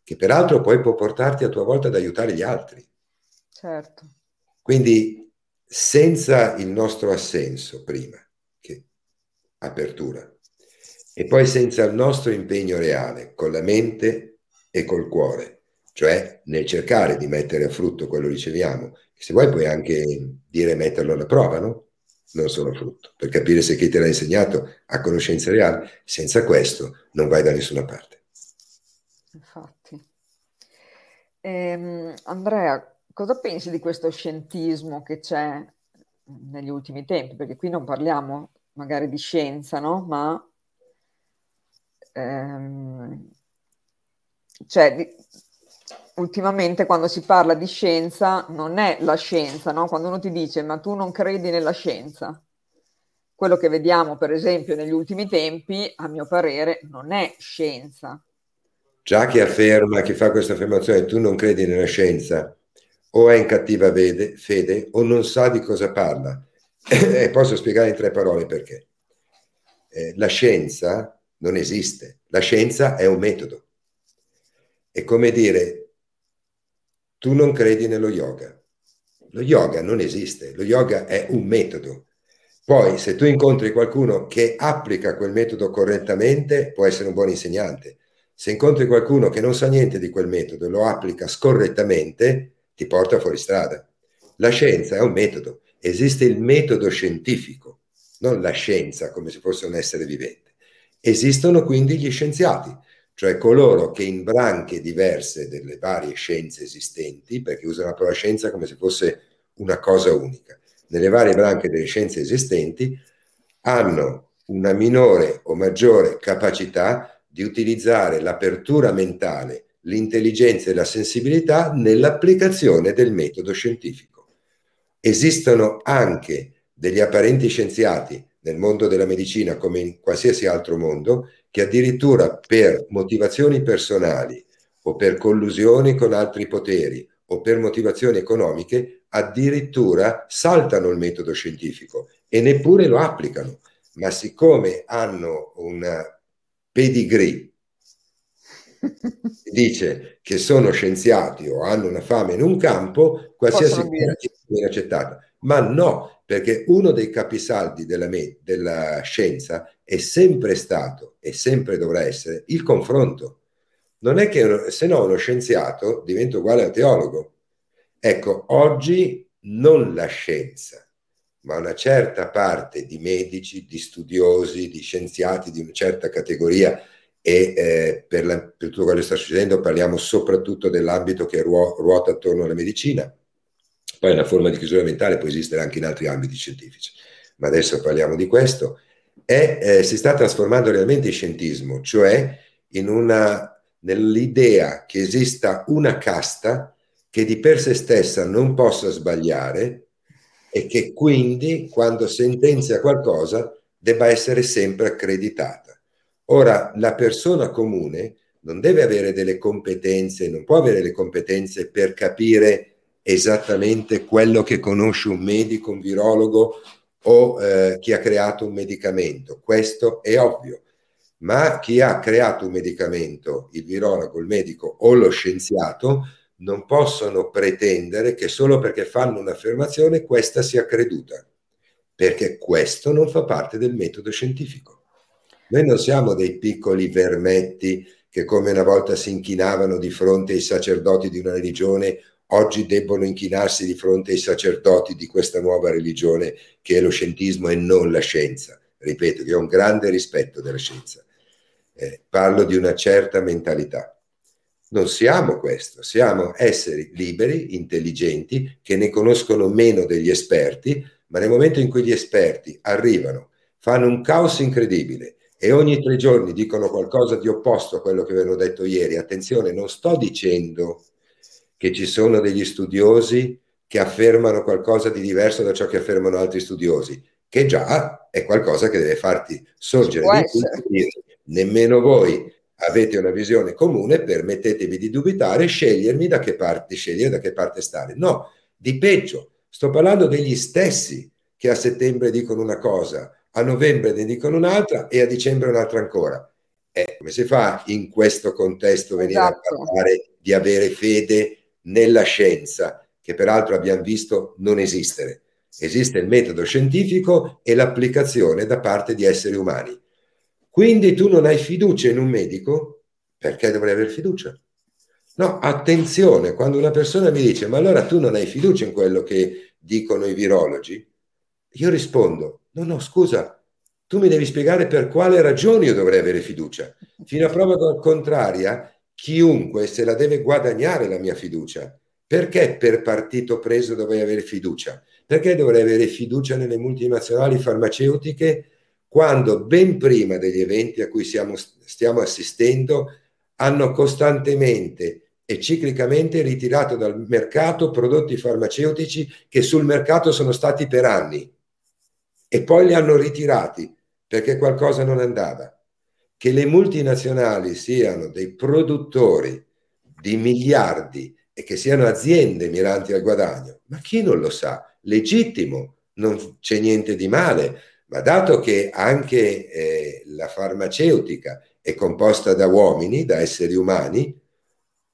che peraltro poi può portarti a tua volta ad aiutare gli altri. Certo. Quindi senza il nostro assenso prima, che apertura, e poi senza il nostro impegno reale, con la mente e col cuore, cioè nel cercare di mettere a frutto quello che riceviamo, se vuoi puoi anche dire metterlo alla prova, no? Non sono frutto, per capire se chi te l'ha insegnato ha conoscenza reale, senza questo non vai da nessuna parte. Infatti. Ehm, Andrea, cosa pensi di questo scientismo che c'è negli ultimi tempi? Perché qui non parliamo magari di scienza, no? Ma ehm, cioè, di, ultimamente quando si parla di scienza non è la scienza, no? Quando uno ti dice ma tu non credi nella scienza. Quello che vediamo, per esempio, negli ultimi tempi, a mio parere, non è scienza. Già chi afferma, chi fa questa affermazione, tu non credi nella scienza, o è in cattiva vede, fede o non sa di cosa parla. e posso spiegare in tre parole perché. Eh, la scienza non esiste, la scienza è un metodo. È come dire, tu non credi nello yoga. Lo yoga non esiste, lo yoga è un metodo. Poi se tu incontri qualcuno che applica quel metodo correttamente, può essere un buon insegnante. Se incontri qualcuno che non sa niente di quel metodo e lo applica scorrettamente, ti porta fuori strada. La scienza è un metodo, esiste il metodo scientifico, non la scienza come se fosse un essere vivente. Esistono quindi gli scienziati, cioè coloro che in branche diverse delle varie scienze esistenti, perché usano la parola scienza come se fosse una cosa unica, nelle varie branche delle scienze esistenti, hanno una minore o maggiore capacità di utilizzare l'apertura mentale l'intelligenza e la sensibilità nell'applicazione del metodo scientifico. Esistono anche degli apparenti scienziati nel mondo della medicina come in qualsiasi altro mondo che addirittura per motivazioni personali o per collusioni con altri poteri o per motivazioni economiche addirittura saltano il metodo scientifico e neppure lo applicano, ma siccome hanno una pedigree dice che sono scienziati o hanno una fame in un campo, qualsiasi cosa viene accettata. Ma no, perché uno dei capisaldi della, me, della scienza è sempre stato e sempre dovrà essere il confronto. Non è che se no uno scienziato diventa uguale al teologo. Ecco, oggi non la scienza, ma una certa parte di medici, di studiosi, di scienziati di una certa categoria e eh, per, la, per, tutto quello che sta succedendo parliamo soprattutto dell'ambito che ruo- ruota attorno alla medicina. Poi una forma di chiusura mentale può esistere anche in altri ambiti scientifici, ma adesso parliamo di questo. E eh, si sta trasformando realmente in scientismo, cioè in una, nell'idea che esista una casta che di per sé stessa non possa sbagliare e che quindi quando sentenzia qualcosa debba essere sempre accreditata. Ora, la persona comune non deve avere delle competenze, non può avere le competenze per capire esattamente quello che conosce un medico, un virologo o eh, chi ha creato un medicamento. Questo è ovvio. Ma chi ha creato un medicamento, il virologo, il medico o lo scienziato, non possono pretendere che solo perché fanno un'affermazione questa sia creduta, perché questo non fa parte del metodo scientifico. Noi non siamo dei piccoli vermetti che come una volta si inchinavano di fronte ai sacerdoti di una religione, oggi debbono inchinarsi di fronte ai sacerdoti di questa nuova religione che è lo scientismo e non la scienza. Ripeto, io ho un grande rispetto della scienza. Eh, parlo di una certa mentalità. Non siamo questo, siamo esseri liberi, intelligenti, che ne conoscono meno degli esperti, ma nel momento in cui gli esperti arrivano fanno un caos incredibile e ogni tre giorni dicono qualcosa di opposto a quello che avevano detto ieri. Attenzione, non sto dicendo che ci sono degli studiosi che affermano qualcosa di diverso da ciò che affermano altri studiosi, che già è qualcosa che deve farti sorgere di Nemmeno voi avete una visione comune, permettetevi di dubitare, scegliermi da che parte scegliere, da che parte stare. No, di peggio, sto parlando degli stessi che a settembre dicono una cosa, a novembre ne dicono un'altra e a dicembre un'altra ancora. Eh, come si fa in questo contesto venire esatto. a parlare di avere fede nella scienza, che peraltro abbiamo visto non esistere? Esiste il metodo scientifico e l'applicazione da parte di esseri umani. Quindi tu non hai fiducia in un medico? Perché dovrei avere fiducia? No, attenzione, quando una persona mi dice ma allora tu non hai fiducia in quello che dicono i virologi, io rispondo no, no, scusa, tu mi devi spiegare per quale ragione io dovrei avere fiducia. Fino a prova contraria, chiunque se la deve guadagnare la mia fiducia. Perché per partito preso dovrei avere fiducia? Perché dovrei avere fiducia nelle multinazionali farmaceutiche quando ben prima degli eventi a cui siamo, stiamo assistendo hanno costantemente e ciclicamente ritirato dal mercato prodotti farmaceutici che sul mercato sono stati per anni e poi li hanno ritirati perché qualcosa non andava. Che le multinazionali siano dei produttori di miliardi e che siano aziende miranti al guadagno, ma chi non lo sa? Legittimo, non c'è niente di male, ma dato che anche eh, la farmaceutica è composta da uomini, da esseri umani,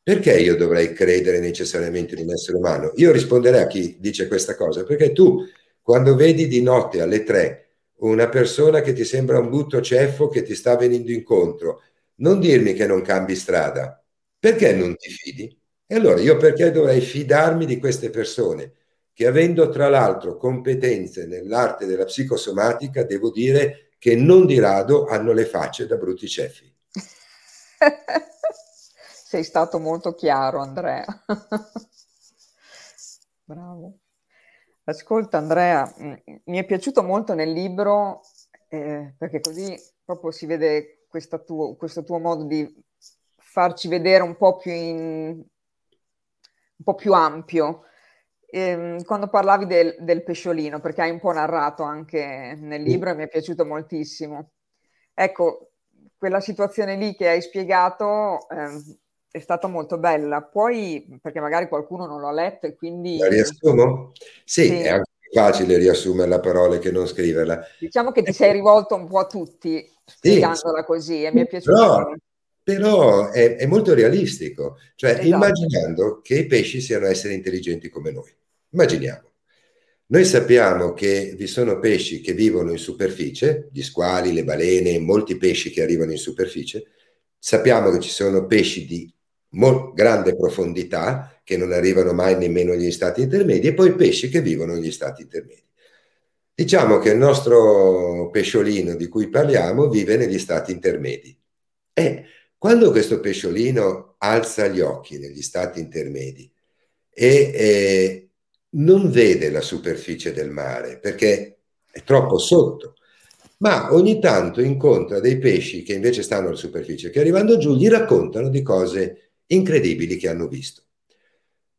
perché io dovrei credere necessariamente in un essere umano? Io risponderei a chi dice questa cosa, perché tu quando vedi di notte alle tre una persona che ti sembra un butto ceffo che ti sta venendo incontro, non dirmi che non cambi strada, perché non ti fidi? E allora io perché dovrei fidarmi di queste persone che avendo tra l'altro competenze nell'arte della psicosomatica, devo dire che non di rado hanno le facce da brutti ceffi. Sei stato molto chiaro, Andrea. Bravo. Ascolta, Andrea, mi è piaciuto molto nel libro eh, perché così proprio si vede tuo, questo tuo modo di farci vedere un po' più, in, un po più ampio. Eh, quando parlavi del, del, pesciolino, perché hai un po' narrato anche nel libro e mi è piaciuto moltissimo. Ecco, quella situazione lì che hai spiegato eh, è stata molto bella. Poi, perché magari qualcuno non l'ha letto e quindi... La riassumo? Sì, sì. è anche facile riassumere la parola che non scriverla. Diciamo che ti sei rivolto un po' a tutti spiegandola sì. così e mi è piaciuto. Però, però è, è, molto realistico, cioè esatto. immaginando che i pesci siano esseri intelligenti come noi. Immaginiamo. Noi sappiamo che vi sono pesci che vivono in superficie, gli squali, le balene, molti pesci che arrivano in superficie. Sappiamo che ci sono pesci di mo- grande profondità che non arrivano mai nemmeno agli stati intermedi e poi pesci che vivono negli stati intermedi. Diciamo che il nostro pesciolino di cui parliamo vive negli stati intermedi. E quando questo pesciolino alza gli occhi negli stati intermedi e eh, non vede la superficie del mare perché è troppo sotto, ma ogni tanto incontra dei pesci che invece stanno alla superficie, che arrivando giù gli raccontano di cose incredibili che hanno visto.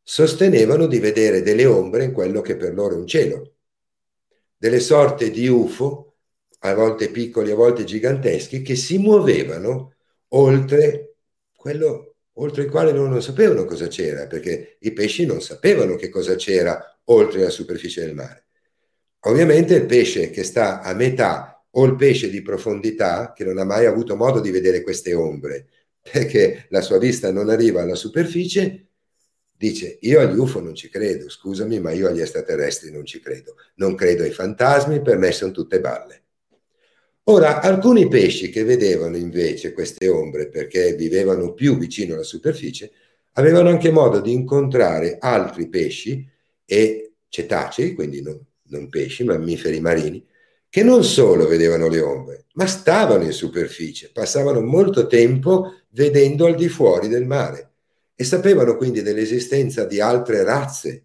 Sostenevano di vedere delle ombre in quello che per loro è un cielo, delle sorte di UFO, a volte piccoli, a volte giganteschi, che si muovevano oltre quello oltre il quale loro non sapevano cosa c'era, perché i pesci non sapevano che cosa c'era oltre la superficie del mare. Ovviamente il pesce che sta a metà o il pesce di profondità, che non ha mai avuto modo di vedere queste ombre, perché la sua vista non arriva alla superficie, dice io agli UFO non ci credo, scusami, ma io agli extraterrestri non ci credo, non credo ai fantasmi, per me sono tutte balle. Ora, alcuni pesci che vedevano invece queste ombre perché vivevano più vicino alla superficie, avevano anche modo di incontrare altri pesci e cetacei, quindi non, non pesci, mammiferi marini, che non solo vedevano le ombre, ma stavano in superficie, passavano molto tempo vedendo al di fuori del mare e sapevano quindi dell'esistenza di altre razze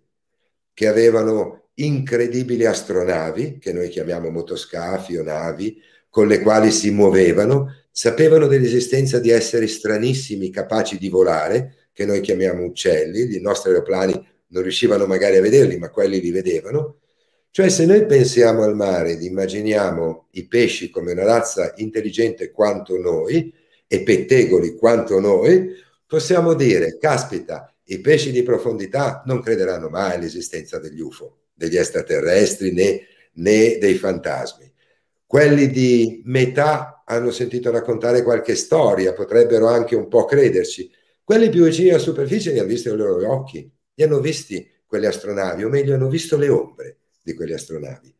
che avevano incredibili astronavi, che noi chiamiamo motoscafi o navi, con le quali si muovevano, sapevano dell'esistenza di esseri stranissimi capaci di volare, che noi chiamiamo uccelli, i nostri aeroplani non riuscivano magari a vederli, ma quelli li vedevano. Cioè se noi pensiamo al mare ed immaginiamo i pesci come una razza intelligente quanto noi e pettegoli quanto noi, possiamo dire, caspita, i pesci di profondità non crederanno mai all'esistenza degli UFO, degli extraterrestri né, né dei fantasmi. Quelli di metà hanno sentito raccontare qualche storia, potrebbero anche un po' crederci. Quelli più vicini alla superficie li hanno visti con i loro occhi, li hanno visti quelle astronavi, o meglio hanno visto le ombre di quelle astronavi.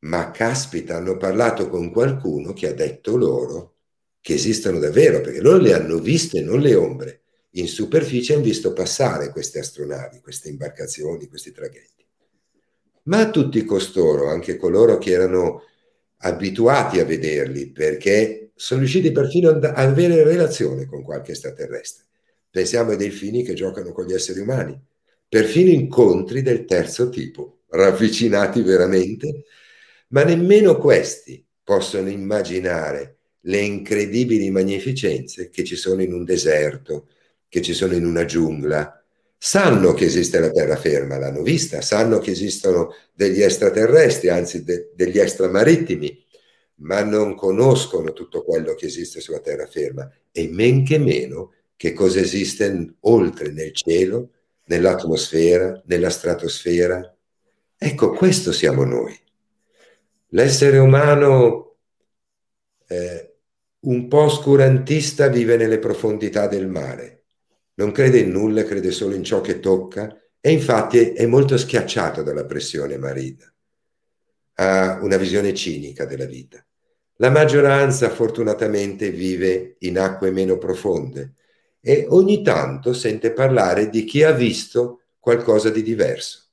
Ma caspita, hanno parlato con qualcuno che ha detto loro che esistono davvero, perché loro le hanno viste, non le ombre in superficie hanno visto passare queste astronavi, queste imbarcazioni, questi traghetti. Ma tutti costoro, anche coloro che erano abituati a vederli, perché sono riusciti perfino ad avere relazione con qualche extraterrestre. Pensiamo ai delfini che giocano con gli esseri umani, perfino incontri del terzo tipo, ravvicinati veramente, ma nemmeno questi possono immaginare le incredibili magnificenze che ci sono in un deserto, che ci sono in una giungla, sanno che esiste la terraferma, l'hanno vista, sanno che esistono degli extraterrestri, anzi de- degli extramarittimi, ma non conoscono tutto quello che esiste sulla terraferma e men che meno che cosa esiste oltre nel cielo, nell'atmosfera, nella stratosfera. Ecco, questo siamo noi. L'essere umano eh, un po' oscurantista vive nelle profondità del mare non crede in nulla, crede solo in ciò che tocca e infatti è molto schiacciato dalla pressione marina. Ha una visione cinica della vita. La maggioranza fortunatamente vive in acque meno profonde e ogni tanto sente parlare di chi ha visto qualcosa di diverso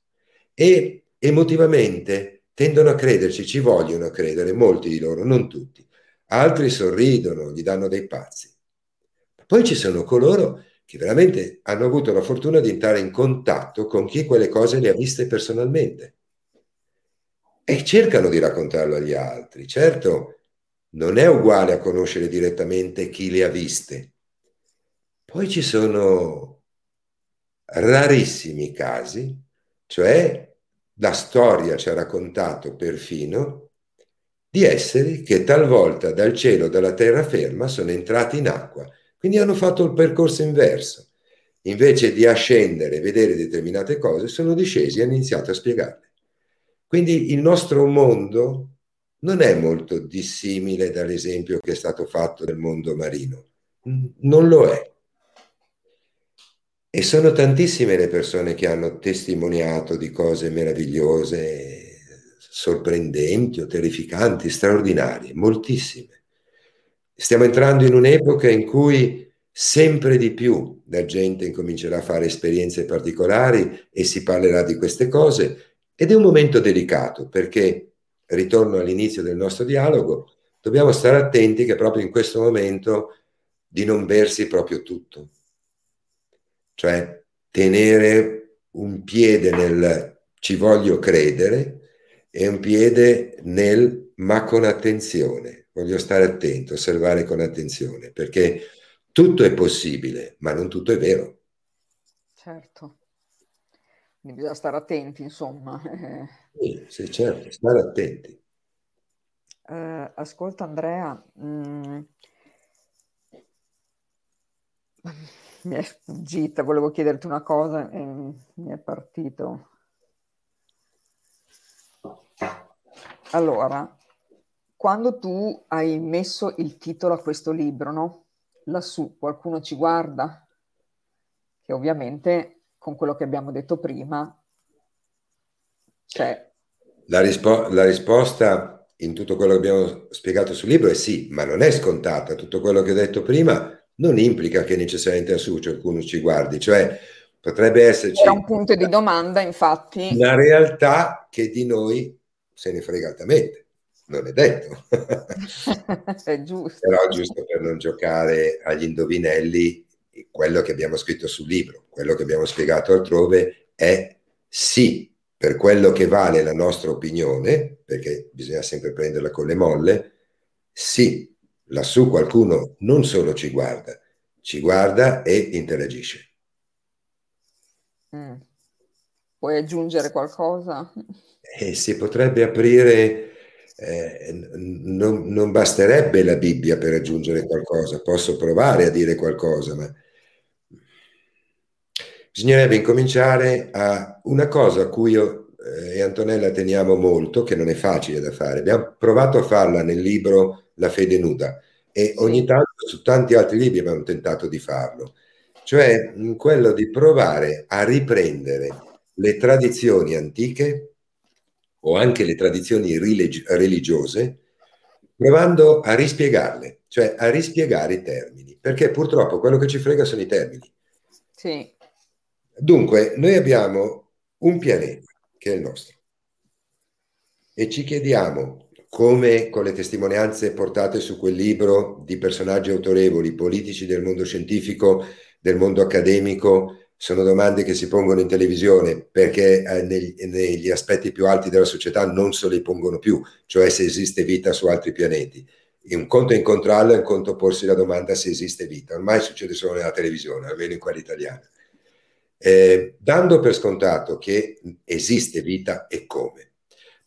e emotivamente tendono a crederci, ci vogliono credere, molti di loro, non tutti. Altri sorridono, gli danno dei pazzi. Poi ci sono coloro che veramente hanno avuto la fortuna di entrare in contatto con chi quelle cose le ha viste personalmente e cercano di raccontarlo agli altri. Certo, non è uguale a conoscere direttamente chi le ha viste. Poi ci sono rarissimi casi, cioè la storia ci ha raccontato perfino di esseri che talvolta dal cielo, dalla terraferma, sono entrati in acqua quindi hanno fatto il percorso inverso. Invece di ascendere e vedere determinate cose, sono discesi e hanno iniziato a spiegarle. Quindi il nostro mondo non è molto dissimile dall'esempio che è stato fatto del mondo marino. Non lo è. E sono tantissime le persone che hanno testimoniato di cose meravigliose, sorprendenti o terrificanti, straordinarie, moltissime. Stiamo entrando in un'epoca in cui sempre di più la gente incomincerà a fare esperienze particolari e si parlerà di queste cose ed è un momento delicato perché, ritorno all'inizio del nostro dialogo, dobbiamo stare attenti che proprio in questo momento di non versi proprio tutto, cioè tenere un piede nel ci voglio credere e un piede nel ma con attenzione voglio stare attento, osservare con attenzione, perché tutto è possibile, ma non tutto è vero. Certo. Quindi bisogna stare attenti, insomma. Sì, sì certo, stare attenti. Uh, ascolta Andrea, mm, mi è sfuggita, volevo chiederti una cosa e mi è partito. Allora, quando tu hai messo il titolo a questo libro, no? Lassù qualcuno ci guarda, che ovviamente con quello che abbiamo detto prima, cioè... La, rispo- la risposta in tutto quello che abbiamo spiegato sul libro è sì, ma non è scontata. Tutto quello che ho detto prima non implica che necessariamente lassù qualcuno ci guardi, cioè potrebbe esserci... C'è un punto di domanda, infatti. Una realtà che di noi se ne frega altamente non è detto. è giusto. Però giusto per non giocare agli indovinelli, quello che abbiamo scritto sul libro, quello che abbiamo spiegato altrove è sì, per quello che vale la nostra opinione, perché bisogna sempre prenderla con le molle, sì, lassù qualcuno non solo ci guarda, ci guarda e interagisce. Mm. Puoi aggiungere qualcosa? E si potrebbe aprire, eh, non, non, basterebbe la Bibbia per aggiungere qualcosa, posso provare a dire qualcosa, ma bisognerebbe incominciare a una cosa a cui io eh, e Antonella teniamo molto, che non è facile da fare. Abbiamo provato a farla nel libro La fede nuda e ogni tanto su tanti altri libri abbiamo tentato di farlo, cioè quello di provare a riprendere le tradizioni antiche o anche le tradizioni religiose, provando a rispiegarle, cioè a rispiegare i termini, perché purtroppo quello che ci frega sono i termini. Sì. Dunque, noi abbiamo un pianeta che è il nostro e ci chiediamo come con le testimonianze portate su quel libro di personaggi autorevoli, politici del mondo scientifico, del mondo accademico, sono domande che si pongono in televisione perché eh, negli, negli, aspetti più alti della società non se le pongono più, cioè se esiste vita su altri pianeti. Un conto è incontrarla, un conto porsi la domanda se esiste vita. Ormai succede solo nella televisione, almeno in quella italiana. Eh, dando per scontato che esiste vita e come,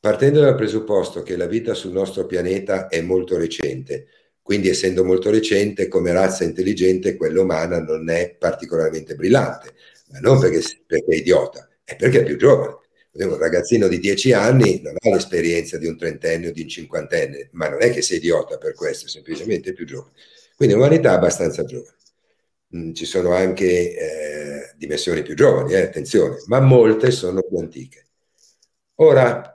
partendo dal presupposto che la vita sul nostro pianeta è molto recente, quindi essendo molto recente come razza intelligente quella umana non è particolarmente brillante, ma non perché, perché è idiota, è perché è più giovane. Un ragazzino di 10 anni non ha l'esperienza di un trentenne o di un cinquantenne, ma non è che sia idiota per questo, è semplicemente più giovane. Quindi l'umanità è abbastanza giovane. Mm, ci sono anche eh, dimensioni più giovani, eh, attenzione, ma molte sono più antiche. Ora,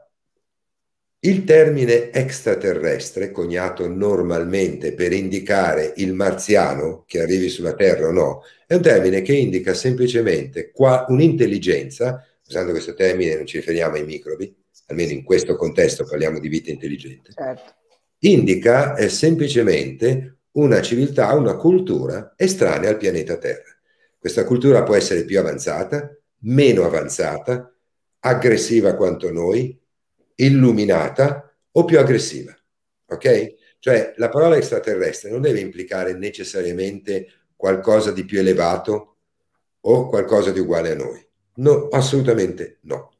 il termine extraterrestre, coniato normalmente per indicare il marziano che arrivi sulla Terra o no, è un termine che indica semplicemente un'intelligenza, usando questo termine non ci riferiamo ai microbi, almeno in questo contesto parliamo di vita intelligente, certo. indica eh, semplicemente una civiltà, una cultura estranea al pianeta Terra. Questa cultura può essere più avanzata, meno avanzata, aggressiva quanto noi, illuminata o più aggressiva. Ok? Cioè la parola extraterrestre non deve implicare necessariamente qualcosa di più elevato o qualcosa di uguale a noi. No, assolutamente no.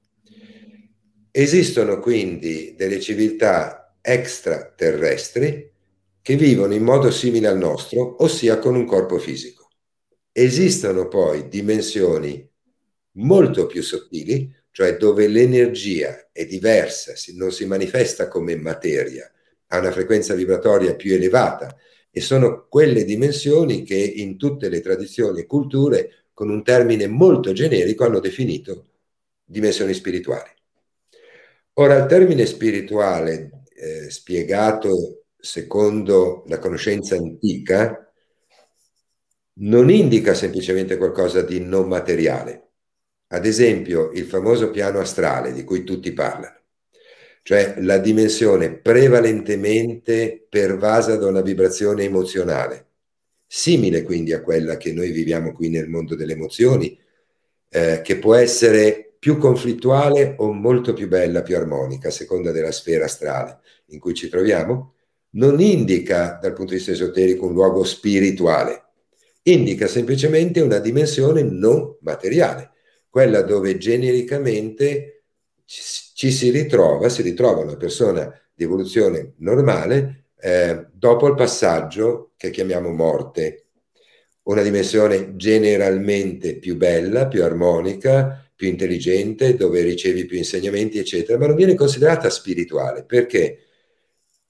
Esistono quindi delle civiltà extraterrestri che vivono in modo simile al nostro, ossia con un corpo fisico. Esistono poi dimensioni molto più sottili cioè dove l'energia è diversa, non si manifesta come materia, ha una frequenza vibratoria più elevata e sono quelle dimensioni che in tutte le tradizioni e culture con un termine molto generico hanno definito dimensioni spirituali. Ora, il termine spirituale eh, spiegato secondo la conoscenza antica non indica semplicemente qualcosa di non materiale, ad esempio, il famoso piano astrale di cui tutti parlano, cioè la dimensione prevalentemente pervasa da una vibrazione emozionale, simile quindi a quella che noi viviamo qui nel mondo delle emozioni, eh, che può essere più conflittuale o molto più bella, più armonica, a seconda della sfera astrale in cui ci troviamo, non indica dal punto di vista esoterico un luogo spirituale, indica semplicemente una dimensione non materiale quella dove genericamente ci, si ritrova, si ritrova una persona di evoluzione normale eh, dopo il passaggio che chiamiamo morte, una dimensione generalmente più bella, più armonica, più intelligente, dove ricevi più insegnamenti, eccetera, ma non viene considerata spirituale. Perché?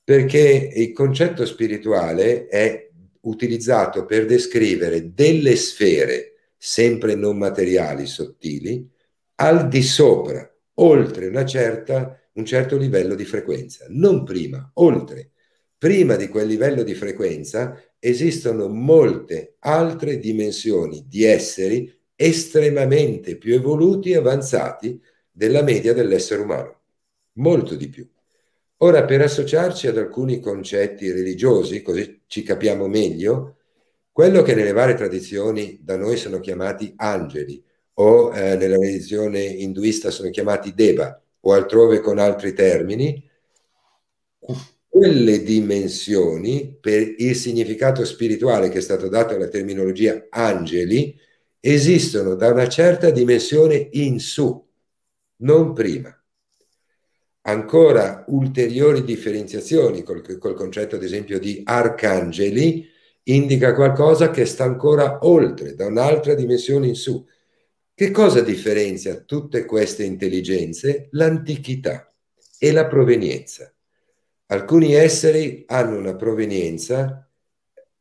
Perché il concetto spirituale è utilizzato per descrivere delle sfere sempre non materiali, sottili, al di sopra, oltre una certa, un certo livello di frequenza, non prima, oltre. Prima di quel livello di frequenza esistono molte altre dimensioni di esseri estremamente più evoluti e avanzati della media dell'essere umano, molto di più. Ora, per associarci ad alcuni concetti religiosi, così ci capiamo meglio, quello che nelle varie tradizioni da noi sono chiamati angeli o eh, nella religione induista sono chiamati deva o altrove con altri termini, quelle dimensioni per il significato spirituale che è stato dato alla terminologia angeli esistono da una certa dimensione in su, non prima. Ancora ulteriori differenziazioni col, col concetto ad esempio di arcangeli indica qualcosa che sta ancora oltre, da un'altra dimensione in su. Che cosa differenzia tutte queste intelligenze? L'antichità e la provenienza. Alcuni esseri hanno una provenienza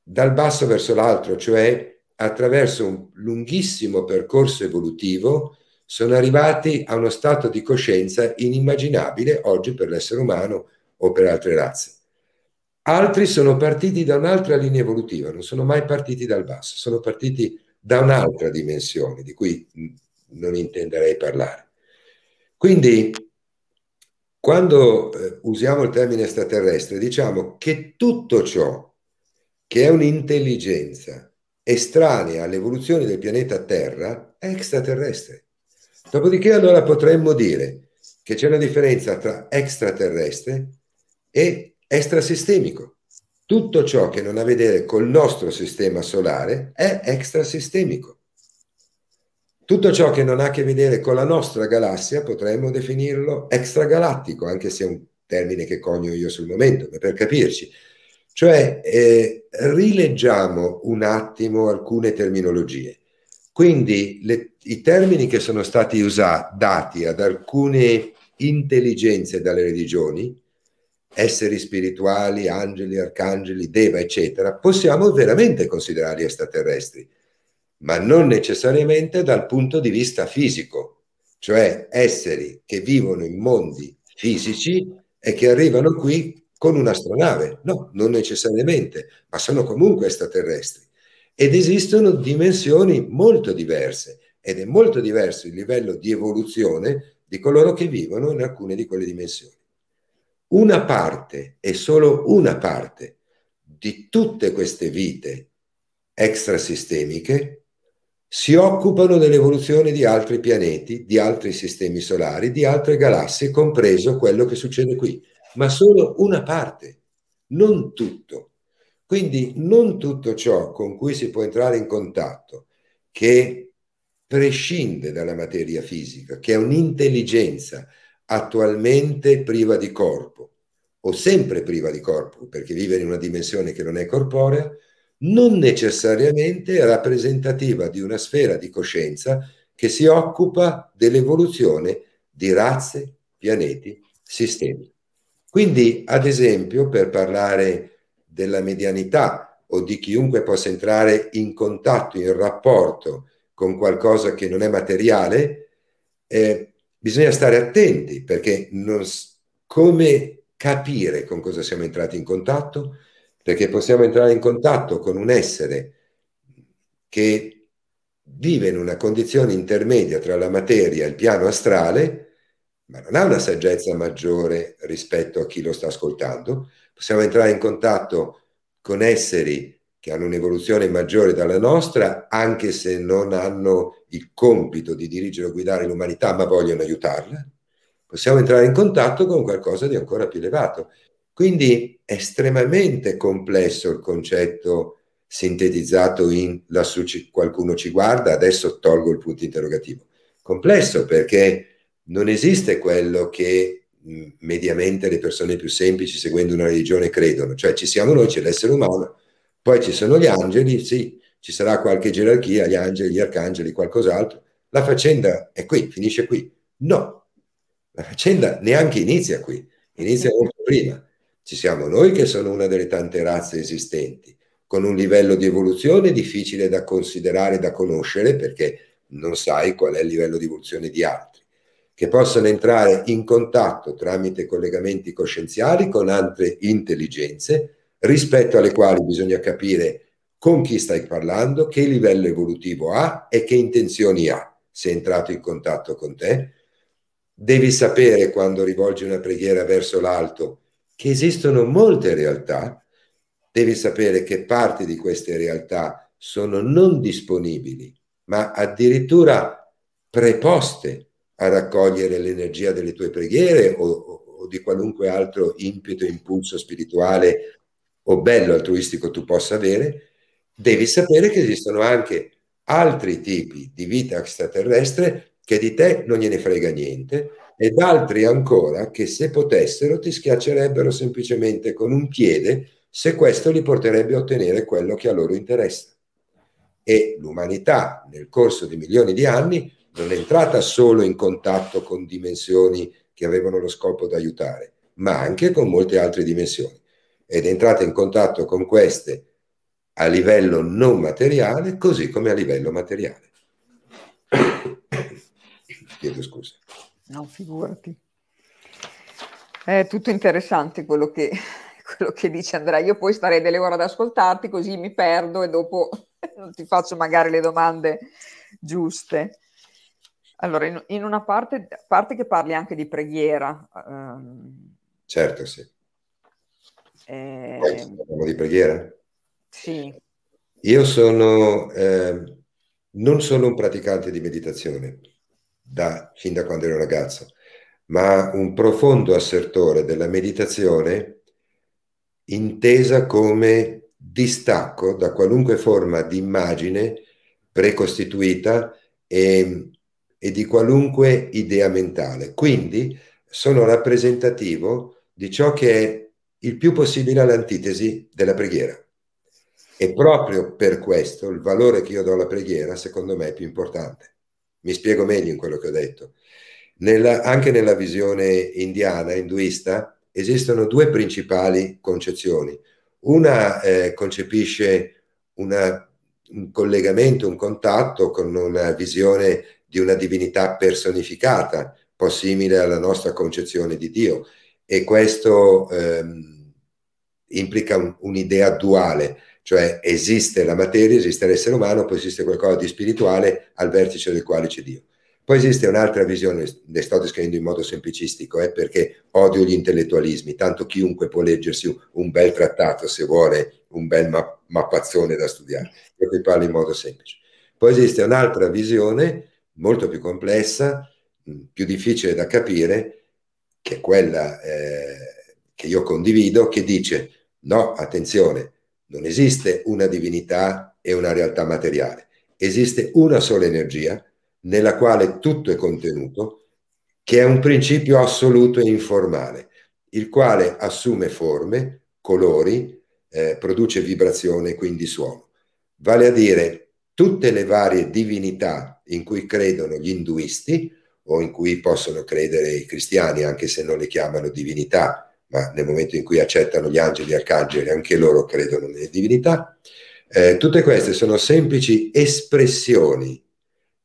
dal basso verso l'alto, cioè attraverso un lunghissimo percorso evolutivo sono arrivati a uno stato di coscienza inimmaginabile oggi per l'essere umano o per altre razze. Altri sono partiti da un'altra linea evolutiva, non sono mai partiti dal basso, sono partiti da un'altra dimensione di cui non intenderei parlare. Quindi, quando eh, usiamo il termine extraterrestre, diciamo che tutto ciò che è un'intelligenza estranea all'evoluzione del pianeta Terra è extraterrestre. Dopodiché allora potremmo dire che c'è una differenza tra extraterrestre e extrasistemico. Tutto ciò che non ha a vedere col nostro sistema solare è extrasistemico. Tutto ciò che non ha a che vedere con la nostra galassia potremmo definirlo extragalattico, anche se è un termine che conio io sul momento, ma per capirci. Cioè, eh, rileggiamo un attimo alcune terminologie. Quindi le, i termini che sono stati usati, dati ad alcune intelligenze dalle religioni, esseri spirituali, angeli, arcangeli, deva, eccetera, possiamo veramente considerarli extraterrestri, ma non necessariamente dal punto di vista fisico, cioè esseri che vivono in mondi fisici e che arrivano qui con un'astronave. No, non necessariamente, ma sono comunque extraterrestri. Ed esistono dimensioni molto diverse ed è molto diverso il livello di evoluzione di coloro che vivono in alcune di quelle dimensioni una parte e solo una parte di tutte queste vite extrasistemiche si occupano dell'evoluzione di altri pianeti, di altri sistemi solari, di altre galassie, compreso quello che succede qui, ma solo una parte, non tutto. Quindi non tutto ciò con cui si può entrare in contatto, che prescinde dalla materia fisica, che è un'intelligenza, attualmente priva di corpo o sempre priva di corpo perché vive in una dimensione che non è corporea, non necessariamente è rappresentativa di una sfera di coscienza che si occupa dell'evoluzione di razze, pianeti, sistemi. Quindi, ad esempio, per parlare della medianità o di chiunque possa entrare in contatto, in rapporto con qualcosa che non è materiale, eh, bisogna stare attenti perché non, come capire con cosa siamo entrati in contatto, perché possiamo entrare in contatto con un essere che vive in una condizione intermedia tra la materia e il piano astrale, ma non ha una saggezza maggiore rispetto a chi lo sta ascoltando. Possiamo entrare in contatto con esseri che hanno un'evoluzione maggiore dalla nostra, anche se non hanno il compito di dirigere o guidare l'umanità, ma vogliono aiutarla. Possiamo entrare in contatto con qualcosa di ancora più elevato. Quindi è estremamente complesso il concetto sintetizzato in lassù ci, qualcuno ci guarda, adesso tolgo il punto interrogativo. Complesso perché non esiste quello che mediamente le persone più semplici seguendo una religione credono, cioè ci siamo noi, c'è l'essere umano, poi ci sono gli angeli, sì, ci sarà qualche gerarchia, gli angeli, gli arcangeli, qualcos'altro. La faccenda è qui, finisce qui. No, la faccenda neanche inizia qui, inizia molto prima. Ci siamo noi che sono una delle tante razze esistenti, con un livello di evoluzione difficile da considerare, da conoscere, perché non sai qual è il livello di evoluzione di altri, che possono entrare in contatto tramite collegamenti coscienziali con altre intelligenze rispetto alle quali bisogna capire con chi stai parlando, che livello evolutivo ha? E che intenzioni ha? Se è entrato in contatto con te. Devi sapere quando rivolgi una preghiera verso l'alto che esistono molte realtà, devi sapere che parti di queste realtà sono non disponibili, ma addirittura preposte a raccogliere l'energia delle tue preghiere o, o di qualunque altro impeto, impulso spirituale o bello altruistico tu possa avere, devi sapere che esistono anche altri tipi di vita extraterrestre che di te non gliene frega niente ed altri ancora che se potessero ti schiaccerebbero semplicemente con un piede se questo li porterebbe a ottenere quello che a loro interessa. E l'umanità nel corso di milioni di anni non è entrata solo in contatto con dimensioni che avevano lo scopo di aiutare, ma anche con molte altre dimensioni. Ed è entrata in contatto con queste a livello non materiale, così come a livello materiale. Chiedo scusa. No, figurati. È tutto interessante quello che, quello che dice Andrea. Io poi starei delle ore ad ascoltarti, così mi perdo e dopo non ti faccio magari le domande giuste. Allora, in, in una parte, parte che parli anche di preghiera. Um, certo, sì. Eh, parliamo di preghiera? Sì. Io sono, eh, non sono un praticante di meditazione, da, fin da quando ero ragazzo, ma un profondo assertore della meditazione intesa come distacco da qualunque forma di immagine precostituita e, e di qualunque idea mentale. Quindi sono rappresentativo di ciò che è il più possibile all'antitesi della preghiera. E proprio per questo il valore che io do alla preghiera, secondo me, è più importante. Mi spiego meglio in quello che ho detto. Nella, anche nella visione indiana, induista, esistono due principali concezioni. Una eh, concepisce una, un collegamento, un contatto con una visione di una divinità personificata, un po' simile alla nostra concezione di Dio. E questo ehm, implica un, un'idea duale cioè esiste la materia, esiste l'essere umano, poi esiste qualcosa di spirituale al vertice del quale c'è Dio. Poi esiste un'altra visione, le sto descrivendo in modo semplicistico, eh, perché odio gli intellettualismi, tanto chiunque può leggersi un bel trattato se vuole un bel ma- mappazzone da studiare. Io qui parlo in modo semplice. Poi esiste un'altra visione molto più complessa, più difficile da capire, che è quella eh, che io condivido, che dice no, attenzione, non esiste una divinità e una realtà materiale, esiste una sola energia nella quale tutto è contenuto, che è un principio assoluto e informale, il quale assume forme, colori, eh, produce vibrazione quindi suono. Vale a dire, tutte le varie divinità in cui credono gli induisti o in cui possono credere i cristiani, anche se non le chiamano divinità, ma nel momento in cui accettano gli angeli e arcangeli, anche loro credono nelle divinità. Eh, tutte queste sono semplici espressioni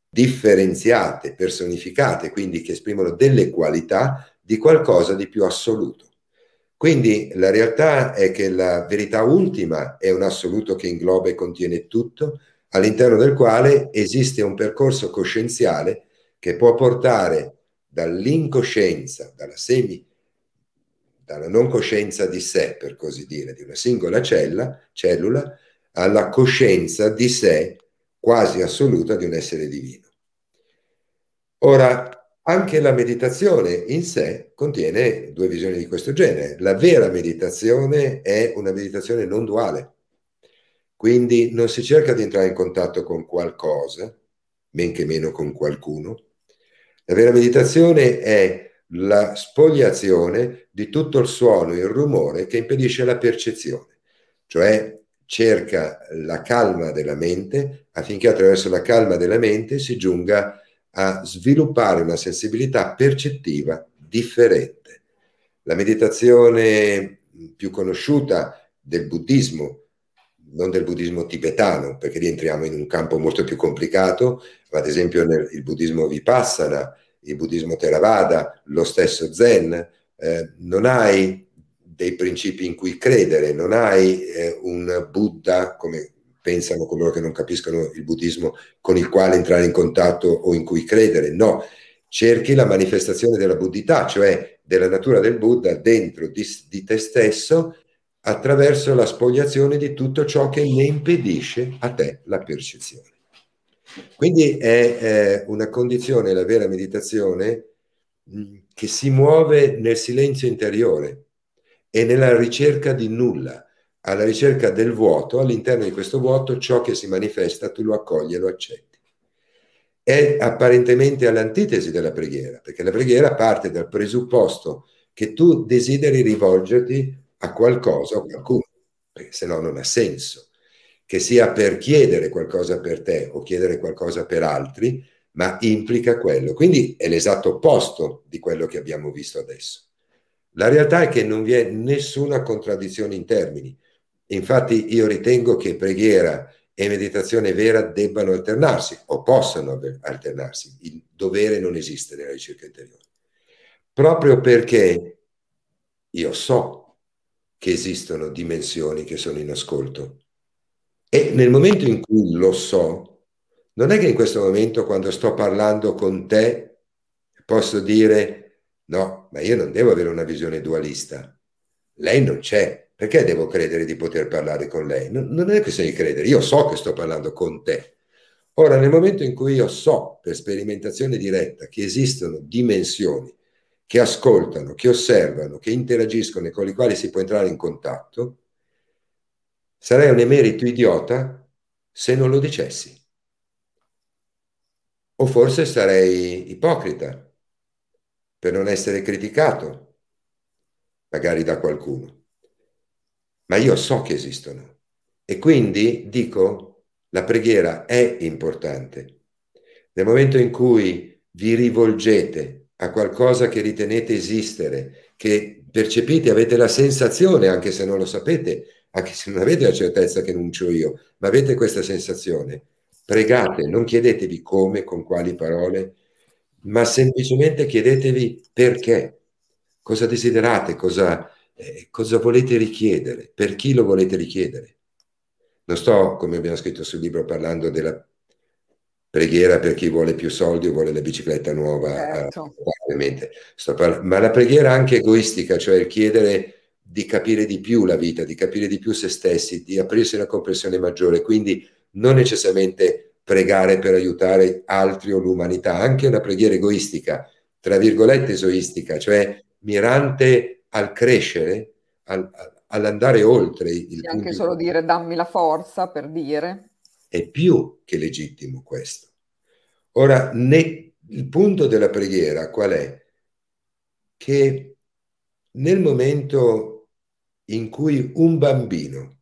differenziate, personificate, quindi che esprimono delle qualità di qualcosa di più assoluto. Quindi la realtà è che la verità ultima è un assoluto che ingloba e contiene tutto, all'interno del quale esiste un percorso coscienziale che può portare dall'incoscienza, dalla semi dalla non coscienza di sé, per così dire, di una singola cella, cellula, alla coscienza di sé quasi assoluta di un essere divino. Ora, anche la meditazione in sé contiene due visioni di questo genere. La vera meditazione è una meditazione non duale, quindi non si cerca di entrare in contatto con qualcosa, men che meno con qualcuno. La vera meditazione è la spogliazione di tutto il suono, il rumore che impedisce la percezione, cioè cerca la calma della mente affinché attraverso la calma della mente si giunga a sviluppare una sensibilità percettiva differente. La meditazione più conosciuta del buddismo, non del buddismo tibetano, perché rientriamo in un campo molto più complicato, ma ad esempio nel buddismo vipassana, il buddismo Theravada, lo stesso Zen, eh, non hai dei principi in cui credere, non hai eh, un Buddha, come pensano coloro che non capiscono il buddismo, con il quale entrare in contatto o in cui credere, no, cerchi la manifestazione della buddhità, cioè della natura del Buddha dentro di, di te stesso attraverso la spogliazione di tutto ciò che ne impedisce a te la percezione. Quindi è, è una condizione, la vera meditazione, che si muove nel silenzio interiore e nella ricerca di nulla, alla ricerca del vuoto, all'interno di questo vuoto ciò che si manifesta tu lo accogli e lo accetti. È apparentemente all'antitesi della preghiera, perché la preghiera parte dal presupposto che tu desideri rivolgerti a qualcosa o qualcuno, perché se no non ha senso, che sia per chiedere qualcosa per te o chiedere qualcosa per altri, ma implica quello. Quindi è l'esatto opposto di quello che abbiamo visto adesso. La realtà è che non vi è nessuna contraddizione in termini. Infatti io ritengo che preghiera e meditazione vera debbano alternarsi o possano alternarsi. Il dovere non esiste nella ricerca interiore. Proprio perché io so che esistono dimensioni che sono in ascolto e nel momento in cui lo so, non è che in questo momento quando sto parlando con te posso dire no, ma io non devo avere una visione dualista. Lei non c'è. Perché devo credere di poter parlare con lei? Non, non è questione di credere, io so che sto parlando con te. Ora, nel momento in cui io so per sperimentazione diretta che esistono dimensioni che ascoltano, che osservano, che interagiscono e con le quali si può entrare in contatto, sarei un emerito idiota se non lo dicessi. O forse sarei ipocrita per non essere criticato, magari da qualcuno. Ma io so che esistono e quindi dico la preghiera è importante. Nel momento in cui vi rivolgete a qualcosa che ritenete esistere, che percepite, avete la sensazione, anche se non lo sapete, anche se non avete la certezza che non c'ho io, ma avete questa sensazione, Pregate, non chiedetevi come, con quali parole, ma semplicemente chiedetevi perché, cosa desiderate, cosa, eh, cosa volete richiedere, per chi lo volete richiedere. Non sto, come abbiamo scritto sul libro, parlando della preghiera per chi vuole più soldi o vuole la bicicletta nuova, certo. uh, ma la preghiera anche egoistica, cioè il chiedere di capire di più la vita, di capire di più se stessi, di aprirsi una comprensione maggiore, quindi non necessariamente pregare per aiutare altri o l'umanità, anche una preghiera egoistica, tra virgolette esoistica, cioè mirante al crescere, al, all'andare oltre. Il anche solo dire dammi la forza per dire. È più che legittimo questo. Ora, ne, il punto della preghiera qual è? Che nel momento in cui un bambino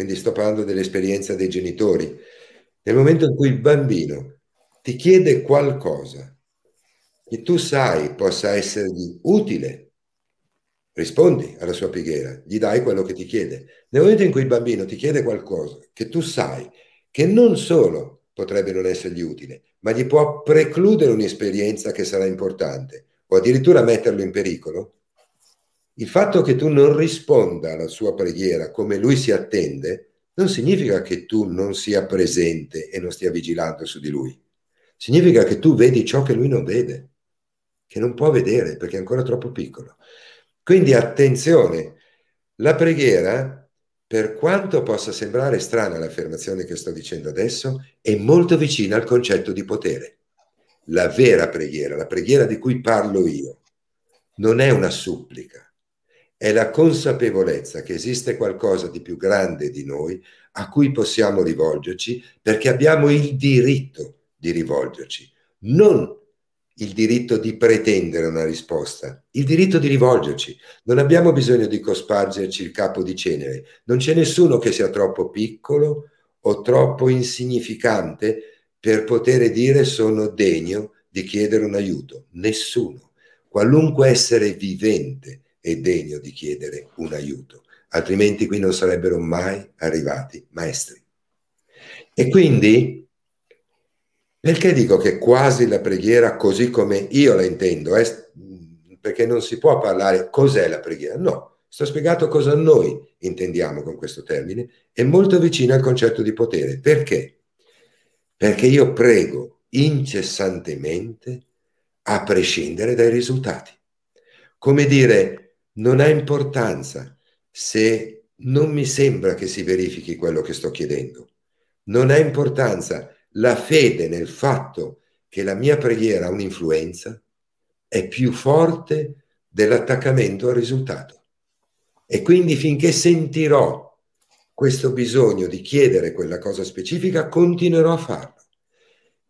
quindi sto parlando dell'esperienza dei genitori, nel momento in cui il bambino ti chiede qualcosa che tu sai possa essergli utile, rispondi alla sua preghiera, gli dai quello che ti chiede. Nel momento in cui il bambino ti chiede qualcosa che tu sai che non solo potrebbe non essergli utile, ma gli può precludere un'esperienza che sarà importante o addirittura metterlo in pericolo, il fatto che tu non risponda alla sua preghiera come lui si attende, non significa che tu non sia presente e non stia vigilando su di lui. Significa che tu vedi ciò che lui non vede, che non può vedere perché è ancora troppo piccolo. Quindi attenzione, la preghiera, per quanto possa sembrare strana l'affermazione che sto dicendo adesso, è molto vicina al concetto di potere. La vera preghiera, la preghiera di cui parlo io, non è una supplica, è la consapevolezza che esiste qualcosa di più grande di noi a cui possiamo rivolgerci perché abbiamo il diritto di rivolgerci, non il diritto di pretendere una risposta, il diritto di rivolgerci. Non abbiamo bisogno di cospargerci il capo di cenere, non c'è nessuno che sia troppo piccolo o troppo insignificante per poter dire sono degno di chiedere un aiuto, nessuno. Qualunque essere vivente è degno di chiedere un aiuto, altrimenti qui non sarebbero mai arrivati maestri. E quindi, perché dico che quasi la preghiera così come io la intendo, è, perché non si può parlare cos'è la preghiera, no, sto spiegato cosa noi intendiamo con questo termine, è molto vicino al concetto di potere. Perché? Perché io prego incessantemente a prescindere dai risultati. Come dire, non ha importanza se non mi sembra che si verifichi quello che sto chiedendo. Non ha importanza la fede nel fatto che la mia preghiera ha un'influenza è più forte dell'attaccamento al risultato. E quindi finché sentirò questo bisogno di chiedere quella cosa specifica, continuerò a farlo.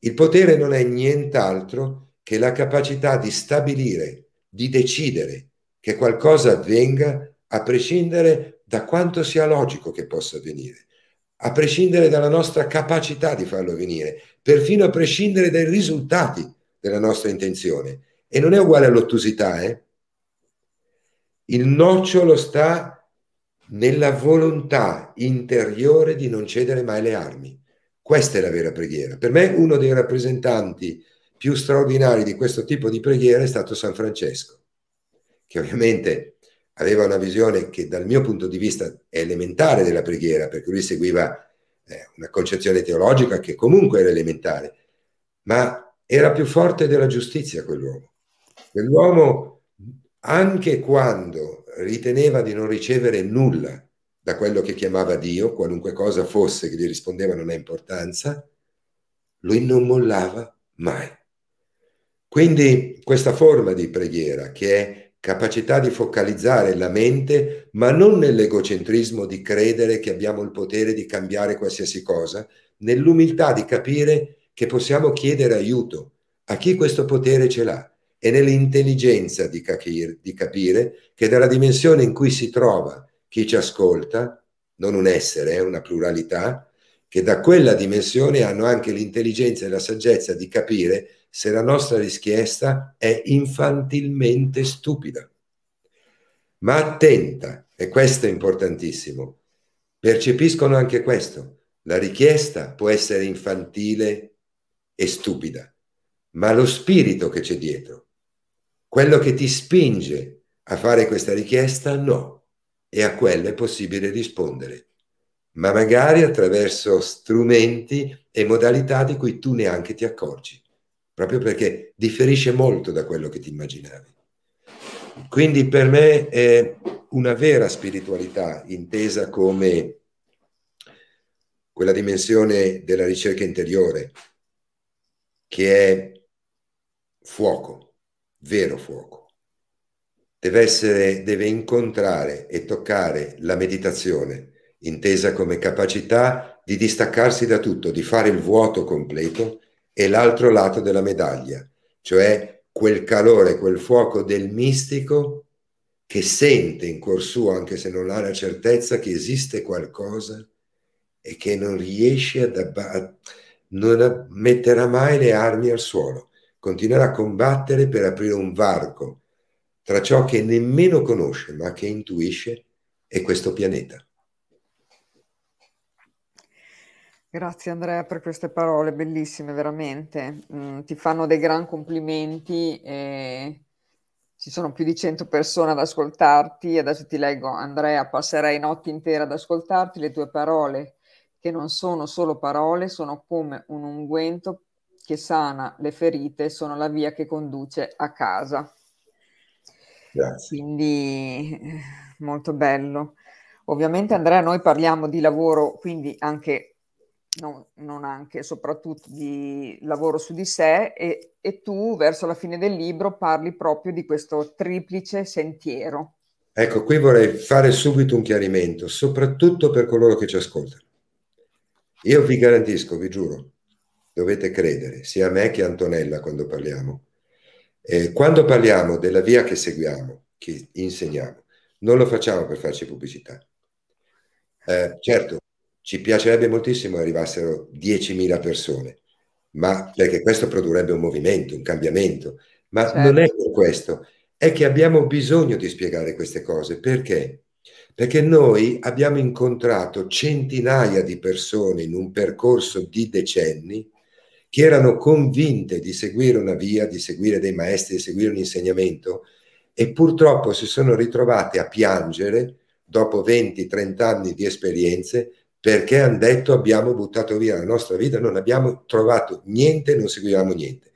Il potere non è nient'altro che la capacità di stabilire, di decidere che qualcosa avvenga a prescindere da quanto sia logico che possa avvenire, a prescindere dalla nostra capacità di farlo avvenire, perfino a prescindere dai risultati della nostra intenzione. E non è uguale all'ottusità, eh? Il nocciolo sta nella volontà interiore di non cedere mai le armi. Questa è la vera preghiera. Per me uno dei rappresentanti più straordinari di questo tipo di preghiera è stato San Francesco, che ovviamente aveva una visione che dal mio punto di vista è elementare della preghiera, perché lui seguiva eh, una concezione teologica che comunque era elementare, ma era più forte della giustizia quell'uomo. Quell'uomo, anche quando riteneva di non ricevere nulla da quello che chiamava Dio, qualunque cosa fosse che gli rispondeva non ha importanza, lui non mollava mai. Quindi questa forma di preghiera che è capacità di focalizzare la mente, ma non nell'egocentrismo di credere che abbiamo il potere di cambiare qualsiasi cosa, nell'umiltà di capire che possiamo chiedere aiuto a chi questo potere ce l'ha e nell'intelligenza di, capire, di capire che dalla dimensione in cui si trova chi ci ascolta, non un essere, è una pluralità, che da quella dimensione hanno anche l'intelligenza e la saggezza di capire se la nostra richiesta è infantilmente stupida. Ma attenta, e questo è importantissimo, percepiscono anche questo. La richiesta può essere infantile e stupida, ma lo spirito che c'è dietro, quello che ti spinge a fare questa richiesta, no. E a quello è possibile rispondere, ma magari attraverso strumenti e modalità di cui tu neanche ti accorgi proprio perché differisce molto da quello che ti immaginavi. Quindi per me è una vera spiritualità intesa come quella dimensione della ricerca interiore che è fuoco, vero fuoco. Deve essere, deve incontrare e toccare la meditazione, intesa come capacità di distaccarsi da tutto, di fare il vuoto completo e l'altro lato della medaglia, cioè quel calore, quel fuoco del mistico che sente in cuor suo, anche se non ha la certezza che esiste qualcosa e che non riesce ad abba- non metterà mai le armi al suolo, continuerà a combattere per aprire un varco tra ciò che nemmeno conosce ma che intuisce e questo pianeta. Grazie Andrea per queste parole bellissime, veramente. Mm, ti fanno dei gran complimenti e ci sono più di 100 persone ad ascoltarti. Adesso ti leggo, Andrea, passerei notti intere ad ascoltarti. Le tue parole, che non sono solo parole, sono come un unguento che sana le ferite, sono la via che conduce a casa. Grazie. Quindi molto bello. Ovviamente Andrea, noi parliamo di lavoro, quindi anche non, non, anche, soprattutto di lavoro su di sé e, e, tu verso la fine del libro parli proprio di questo triplice sentiero. Ecco, qui vorrei fare subito un chiarimento, soprattutto per coloro che ci ascoltano. Io vi garantisco, vi giuro, dovete credere, sia a me che a Antonella quando parliamo. Eh, quando parliamo della via che seguiamo, che insegniamo, non lo facciamo per farci pubblicità. Eh, certo, ci piacerebbe moltissimo che arrivassero 10.000 persone, ma perché questo produrrebbe un movimento, un cambiamento. Ma certo. non è per questo, è che abbiamo bisogno di spiegare queste cose. Perché? Perché noi abbiamo incontrato centinaia di persone in un percorso di decenni che erano convinte di seguire una via, di seguire dei maestri, di seguire un insegnamento e purtroppo si sono ritrovate a piangere dopo 20-30 anni di esperienze perché hanno detto abbiamo buttato via la nostra vita, non abbiamo trovato niente, non seguivamo niente.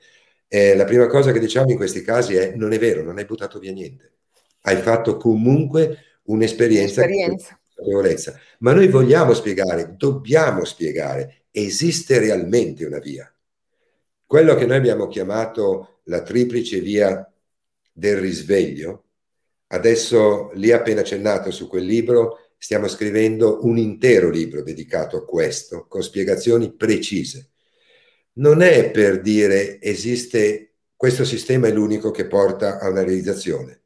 Eh, la prima cosa che diciamo in questi casi è non è vero, non hai buttato via niente. Hai fatto comunque un'esperienza. Un'esperienza. Ma noi vogliamo spiegare, dobbiamo spiegare esiste realmente una via. Quello che noi abbiamo chiamato la triplice via del risveglio, adesso lì appena accennato su quel libro, stiamo scrivendo un intero libro dedicato a questo, con spiegazioni precise. Non è per dire esiste questo sistema è l'unico che porta a una realizzazione.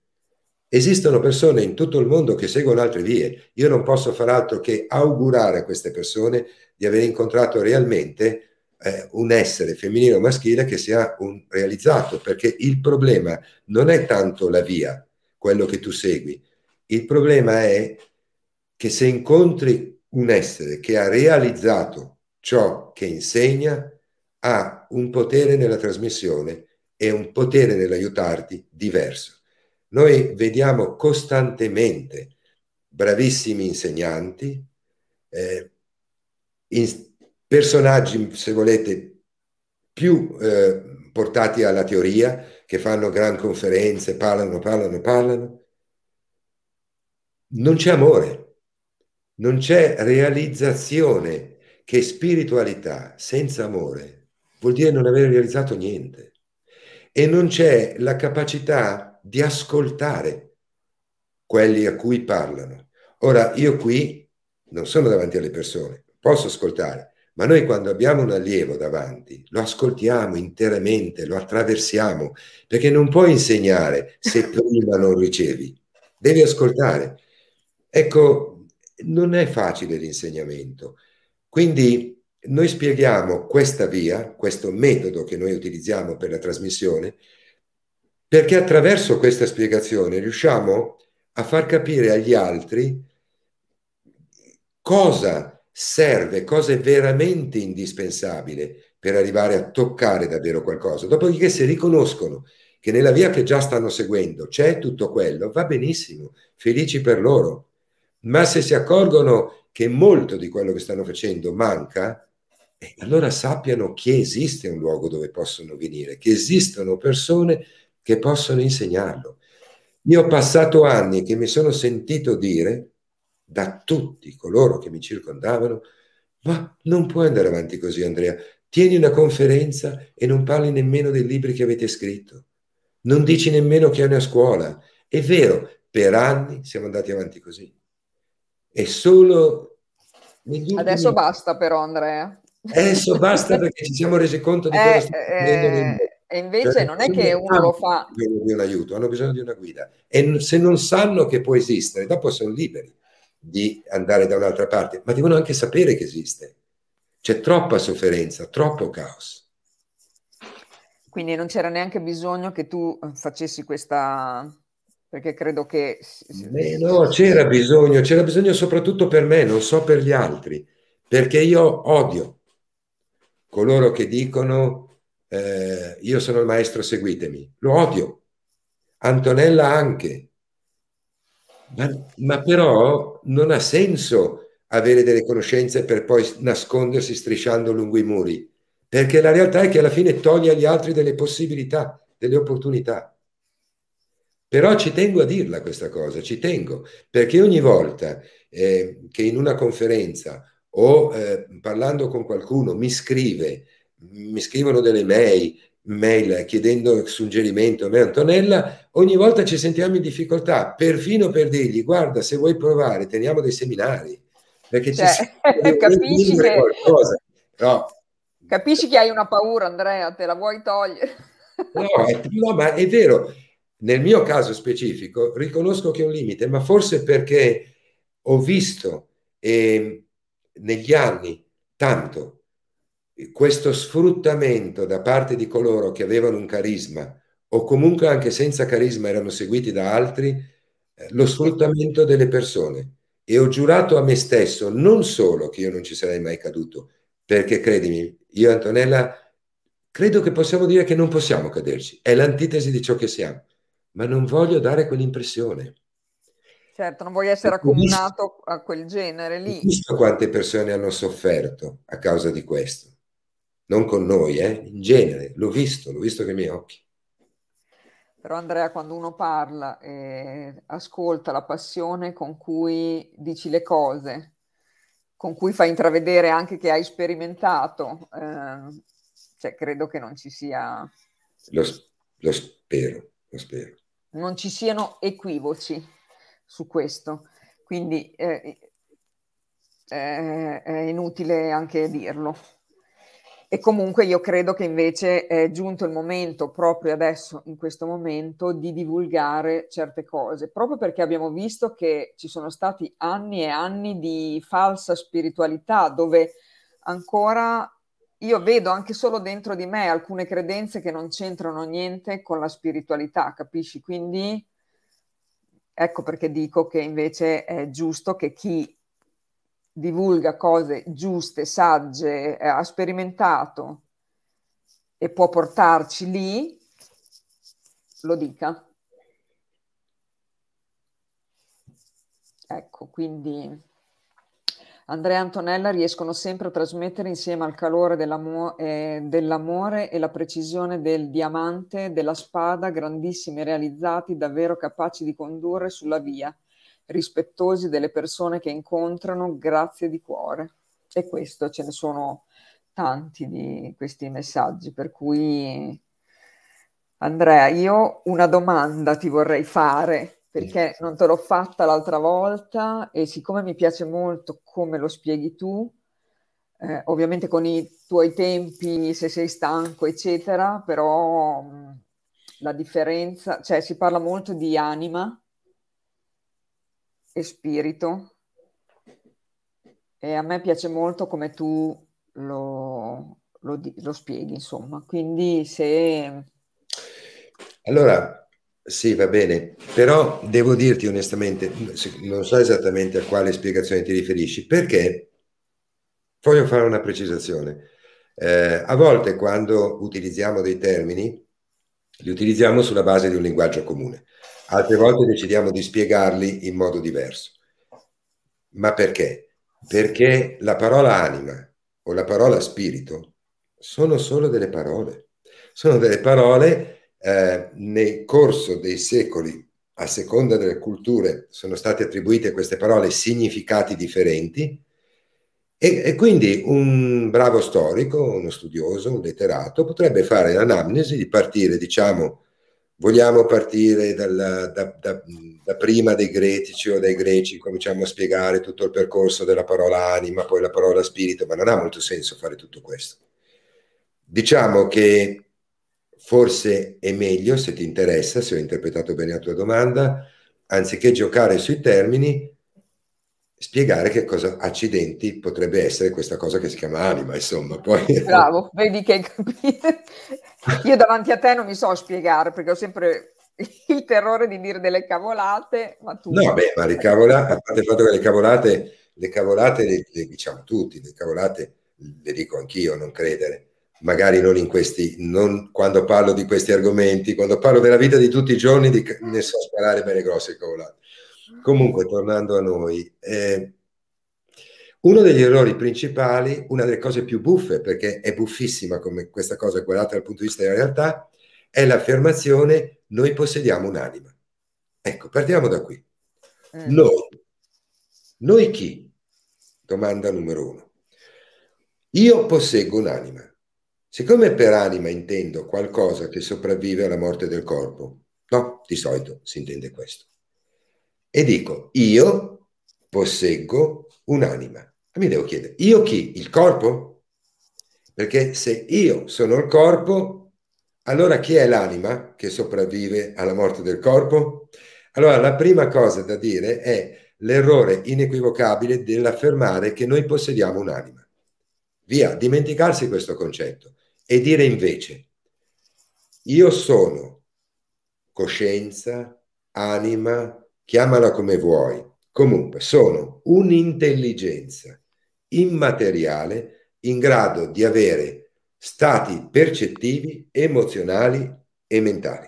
Esistono persone in tutto il mondo che seguono altre vie. Io non posso far altro che augurare a queste persone di aver incontrato realmente eh, un essere femminile o maschile che sia un realizzato, perché il problema non è tanto la via, quello che tu segui. Il problema è che se incontri un essere che ha realizzato ciò che insegna, ha un potere nella trasmissione e un potere nell'aiutarti diverso. Noi vediamo costantemente bravissimi insegnanti, eh, in, personaggi, se volete, più eh, portati alla teoria, che fanno gran conferenze, parlano, parlano, parlano. Non c'è amore, non c'è realizzazione, che spiritualità senza amore vuol dire non aver realizzato niente. E non c'è la capacità di ascoltare quelli a cui parlano. Ora, io qui non sono davanti alle persone, posso ascoltare, ma noi quando abbiamo un allievo davanti lo ascoltiamo interamente, lo attraversiamo, perché non puoi insegnare se prima non ricevi, devi ascoltare. Ecco, non è facile l'insegnamento. Quindi noi spieghiamo questa via, questo metodo che noi utilizziamo per la trasmissione, perché attraverso questa spiegazione riusciamo a far capire agli altri cosa serve, cosa è veramente indispensabile per arrivare a toccare davvero qualcosa. Dopodiché se riconoscono che nella via che già stanno seguendo c'è tutto quello, va benissimo, felici per loro. Ma se si accorgono che molto di quello che stanno facendo manca, eh, allora sappiano che esiste un luogo dove possono venire, che esistono persone che possono insegnarlo. Io ho passato anni che mi sono sentito dire da tutti coloro che mi circondavano, ma non puoi andare avanti così Andrea, tieni una conferenza e non parli nemmeno dei libri che avete scritto, non dici nemmeno che hai una scuola. È vero, per anni siamo andati avanti così. E solo... Adesso basta però Andrea. Adesso basta perché ci siamo resi conto di eh, cosa stiamo eh, E invece cioè, non è che uno lo fa. Hanno bisogno di un aiuto, hanno bisogno di una guida. E se non sanno che può esistere, dopo sono liberi di andare da un'altra parte, ma devono anche sapere che esiste. C'è troppa sofferenza, troppo caos. Quindi non c'era neanche bisogno che tu facessi questa... perché credo che... Beh, no, c'era bisogno, c'era bisogno soprattutto per me, non so per gli altri, perché io odio coloro che dicono eh, io sono il maestro, seguitemi. Lo odio. Antonella anche. Ma, ma, però non ha senso avere delle conoscenze per poi nascondersi strisciando lungo i muri, perché la realtà è che alla fine toglie agli altri delle possibilità, delle opportunità. Però ci tengo a dirla questa cosa, ci tengo, perché ogni volta eh, che in una conferenza o eh, parlando con qualcuno mi scrive, mi scrivono delle mail, mail chiedendo suggerimento a me Antonella, ogni volta ci sentiamo in difficoltà, perfino per dirgli guarda se vuoi provare teniamo dei seminari, perché cioè, ci capisci che... qualcosa. No. Capisci che hai una paura Andrea, te la vuoi togliere? no, no, ma è vero, nel mio caso specifico riconosco che è un limite, ma forse perché ho visto eh, negli anni tanto questo sfruttamento da parte di coloro che avevano un carisma o comunque anche senza carisma erano seguiti da altri, eh, lo sfruttamento delle persone. E ho giurato a me stesso non solo che io non ci sarei mai caduto, perché credimi, io Antonella credo che possiamo dire che non possiamo caderci, è l'antitesi di ciò che siamo, ma non voglio dare quell'impressione. Certo, non vuoi essere accomunato a quel genere lì. Ho visto quante persone hanno sofferto a causa di questo non con noi, eh? in genere, l'ho visto, l'ho visto con i miei occhi. Però Andrea, quando uno parla e ascolta la passione con cui dici le cose, con cui fa intravedere anche che hai sperimentato, eh, cioè credo che non ci sia... Lo, lo spero, spero. Non ci siano equivoci su questo, quindi eh, eh, è inutile anche dirlo. E comunque io credo che invece è giunto il momento, proprio adesso, in questo momento, di divulgare certe cose, proprio perché abbiamo visto che ci sono stati anni e anni di falsa spiritualità, dove ancora io vedo anche solo dentro di me alcune credenze che non c'entrano niente con la spiritualità, capisci? Quindi ecco perché dico che invece è giusto che chi divulga cose giuste, sagge, eh, ha sperimentato e può portarci lì, lo dica. Ecco, quindi Andrea e Antonella riescono sempre a trasmettere insieme al calore dell'amo- eh, dell'amore e la precisione del diamante, della spada, grandissimi realizzati, davvero capaci di condurre sulla via rispettosi delle persone che incontrano, grazie di cuore. E questo ce ne sono tanti di questi messaggi, per cui Andrea, io una domanda ti vorrei fare, perché non te l'ho fatta l'altra volta e siccome mi piace molto come lo spieghi tu, eh, ovviamente con i tuoi tempi, se sei stanco, eccetera, però mh, la differenza, cioè si parla molto di anima, e spirito e a me piace molto come tu lo, lo, lo spieghi, insomma. Quindi se... Allora, sì, va bene, però devo dirti onestamente, non so esattamente a quale spiegazione ti riferisci, perché voglio fare una precisazione. Eh, a volte quando utilizziamo dei termini, li utilizziamo sulla base di un linguaggio comune altre volte decidiamo di spiegarli in modo diverso. Ma perché? Perché la parola anima o la parola spirito sono solo delle parole. Sono delle parole eh, nel corso dei secoli, a seconda delle culture, sono state attribuite a queste parole significati differenti e, e quindi un bravo storico, uno studioso, un letterato potrebbe fare l'anamnesi di partire, diciamo, vogliamo partire dalla, da, da, da, prima dei greci o dai greci, cominciamo a spiegare tutto il percorso della parola anima, poi la parola spirito, ma non ha molto senso fare tutto questo. Diciamo che forse è meglio, se ti interessa, se ho interpretato bene la tua domanda, anziché giocare sui termini, spiegare che cosa accidenti potrebbe essere questa cosa che si chiama anima, insomma. Poi... Bravo, vedi che hai capito. Io davanti a te non mi so spiegare perché ho sempre il terrore di dire delle cavolate, ma tu... No, beh, ma le cavolate, a parte il fatto che le cavolate, le cavolate le, le diciamo tutti, le cavolate le dico anch'io, non credere. Magari non in questi, non quando parlo di questi argomenti, quando parlo della vita di tutti i giorni, di, ne so sparare bene grosse cavolate. Comunque, tornando a noi, eh, uno degli errori principali, una delle cose più buffe, perché è buffissima come questa cosa guardata dal punto di vista della realtà, è l'affermazione noi possediamo un'anima. Ecco, partiamo da qui. Mm. Noi. Noi chi? Domanda numero uno. Io posseggo un'anima. Siccome per anima intendo qualcosa che sopravvive alla morte del corpo, no, di solito si intende questo e dico io posseggo un'anima. Mi devo chiedere, io chi? Il corpo? Perché se io sono il corpo, allora chi è l'anima che sopravvive alla morte del corpo? Allora la prima cosa da dire è l'errore inequivocabile dell'affermare che noi possediamo un'anima. Via, dimenticarsi questo concetto e dire invece io sono coscienza, anima, chiamala come vuoi, comunque sono un'intelligenza immateriale in grado di avere stati percettivi, emozionali e mentali.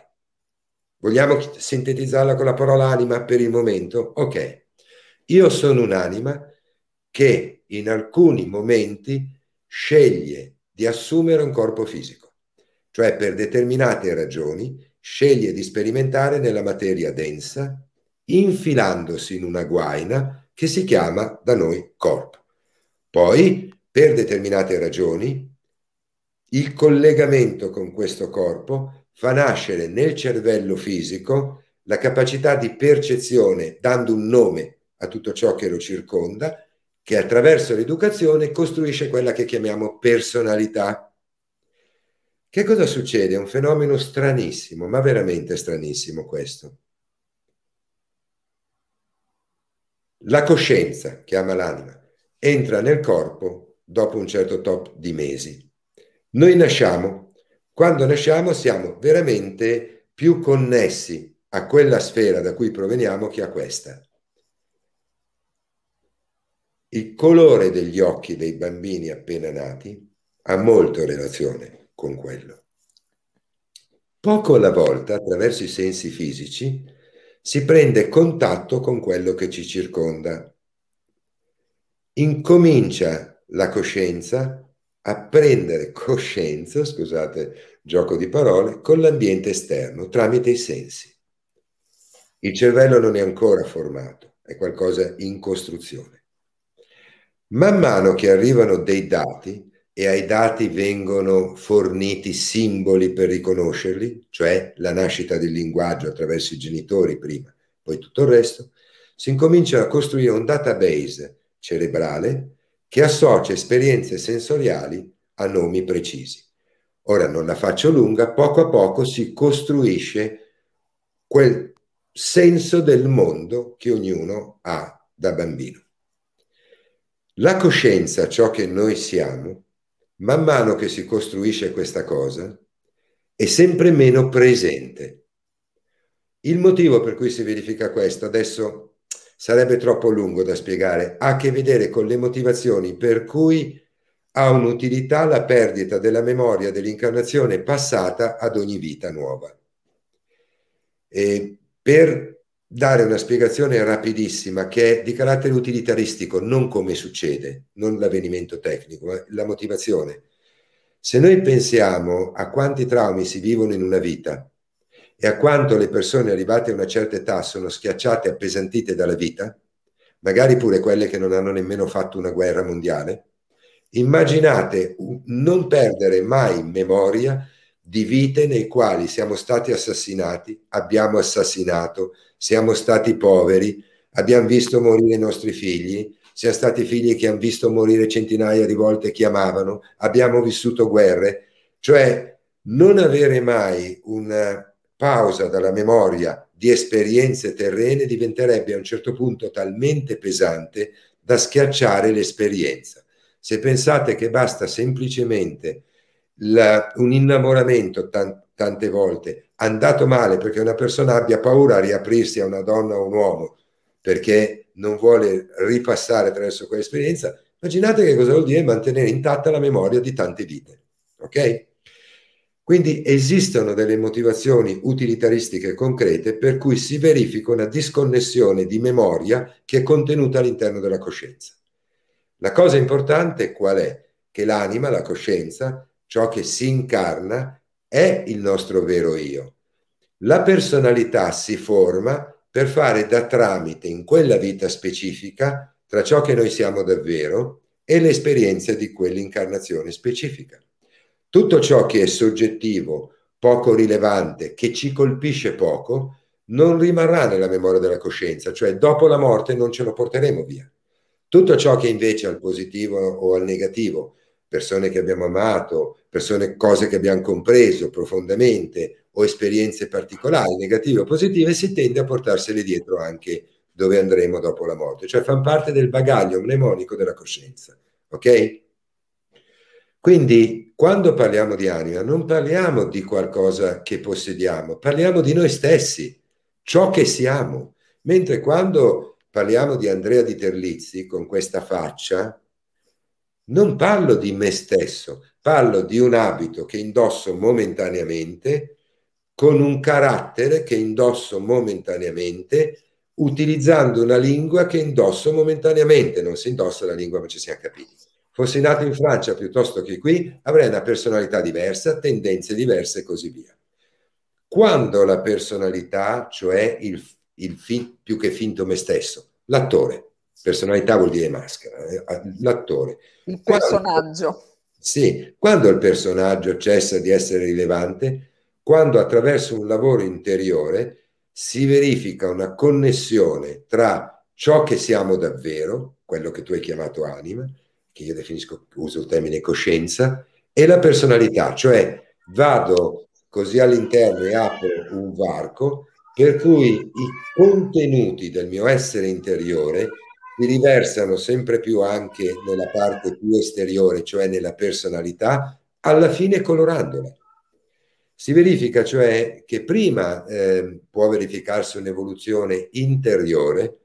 Vogliamo sintetizzarla con la parola anima per il momento? Ok, io sono un'anima che in alcuni momenti sceglie di assumere un corpo fisico, cioè per determinate ragioni sceglie di sperimentare nella materia densa infilandosi in una guaina che si chiama da noi corpo. Poi, per determinate ragioni, il collegamento con questo corpo fa nascere nel cervello fisico la capacità di percezione, dando un nome a tutto ciò che lo circonda, che attraverso l'educazione costruisce quella che chiamiamo personalità. Che cosa succede? È un fenomeno stranissimo, ma veramente stranissimo questo. La coscienza, chiama l'anima, entra nel corpo dopo un certo top di mesi. Noi nasciamo, quando nasciamo siamo veramente più connessi a quella sfera da cui proveniamo che a questa. Il colore degli occhi dei bambini appena nati ha molto relazione con quello. Poco alla volta, attraverso i sensi fisici, si prende contatto con quello che ci circonda. Incomincia la coscienza a prendere coscienza, scusate, gioco di parole, con l'ambiente esterno tramite i sensi. Il cervello non è ancora formato, è qualcosa in costruzione. Man mano che arrivano dei dati, e ai dati vengono forniti simboli per riconoscerli, cioè la nascita del linguaggio attraverso i genitori prima, poi tutto il resto, si incomincia a costruire un database cerebrale che associa esperienze sensoriali a nomi precisi. Ora non la faccio lunga, poco a poco si costruisce quel senso del mondo che ognuno ha da bambino. La coscienza, ciò che noi siamo, man mano che si costruisce questa cosa, è sempre meno presente. Il motivo per cui si verifica questo adesso sarebbe troppo lungo da spiegare, ha a che vedere con le motivazioni per cui ha un'utilità la perdita della memoria dell'incarnazione passata ad ogni vita nuova. E per dare una spiegazione rapidissima che è di carattere utilitaristico, non come succede, non l'avvenimento tecnico, ma la motivazione. Se noi pensiamo a quanti traumi si vivono in una vita e a quanto le persone arrivate a una certa età sono schiacciate appesantite dalla vita, magari pure quelle che non hanno nemmeno fatto una guerra mondiale, immaginate non perdere mai memoria di vite nei quali siamo stati assassinati, abbiamo assassinato, siamo stati poveri, abbiamo visto morire i nostri figli, siamo stati figli che hanno visto morire centinaia di volte chi amavano, abbiamo vissuto guerre, cioè non avere mai una pausa dalla memoria di esperienze terrene diventerebbe a un certo punto talmente pesante da schiacciare l'esperienza. Se pensate che basta semplicemente la, un innamoramento tan, tante volte andato male perché una persona abbia paura a riaprirsi a una donna o un uomo perché non vuole ripassare attraverso quell'esperienza, immaginate che cosa vuol dire mantenere intatta la memoria di tante vite. Ok? Quindi esistono delle motivazioni utilitaristiche concrete per cui si verifica una disconnessione di memoria che è contenuta all'interno della coscienza. La cosa importante qual è? Che l'anima, la coscienza, ciò che si incarna, è il nostro vero io. La personalità si forma per fare da tramite in quella vita specifica tra ciò che noi siamo davvero e le esperienze di quell'incarnazione specifica. Tutto ciò che è soggettivo, poco rilevante, che ci colpisce poco, non rimarrà nella memoria della coscienza, cioè dopo la morte non ce lo porteremo via. Tutto ciò che invece al positivo o al negativo persone che abbiamo amato, persone, cose che abbiamo compreso profondamente o esperienze particolari, negative o positive, si tende a portarsele dietro anche dove andremo dopo la morte, cioè fanno parte del bagaglio mnemonico della coscienza. Ok? Quindi quando parliamo di anima non parliamo di qualcosa che possediamo, parliamo di noi stessi, ciò che siamo. Mentre quando parliamo di Andrea di Terlizzi con questa faccia, non parlo di me stesso, parlo di un abito che indosso momentaneamente, con un carattere che indosso momentaneamente, utilizzando una lingua che indosso momentaneamente. Non si indossa la lingua, ma ci siamo capiti. Fossi nato in Francia piuttosto che qui, avrei una personalità diversa, tendenze diverse e così via. Quando la personalità, cioè il, il fi, più che finto me stesso, l'attore, Personalità vuol dire maschera, eh, l'attore. Il personaggio. Quando, sì, quando il personaggio cessa di essere rilevante, quando attraverso un lavoro interiore si verifica una connessione tra ciò che siamo davvero, quello che tu hai chiamato anima, che io definisco, uso il termine coscienza, e la personalità, cioè vado così all'interno e apro un varco per cui i contenuti del mio essere interiore si riversano sempre più anche nella parte più esteriore, cioè nella personalità, alla fine colorandola. Si verifica cioè che prima eh, può verificarsi un'evoluzione interiore,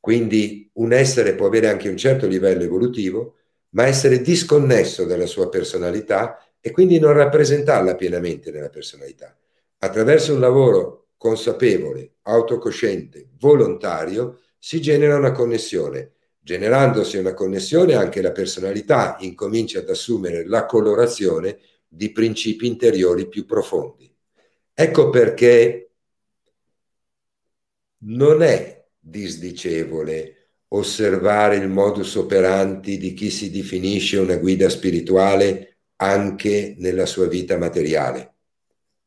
quindi un essere può avere anche un certo livello evolutivo, ma essere disconnesso dalla sua personalità e quindi non rappresentarla pienamente nella personalità. Attraverso un lavoro consapevole, autocosciente, volontario, si genera una connessione. Generandosi una connessione, anche la personalità incomincia ad assumere la colorazione di principi interiori più profondi. Ecco perché non è disdicevole osservare il modus operandi di chi si definisce una guida spirituale anche nella sua vita materiale,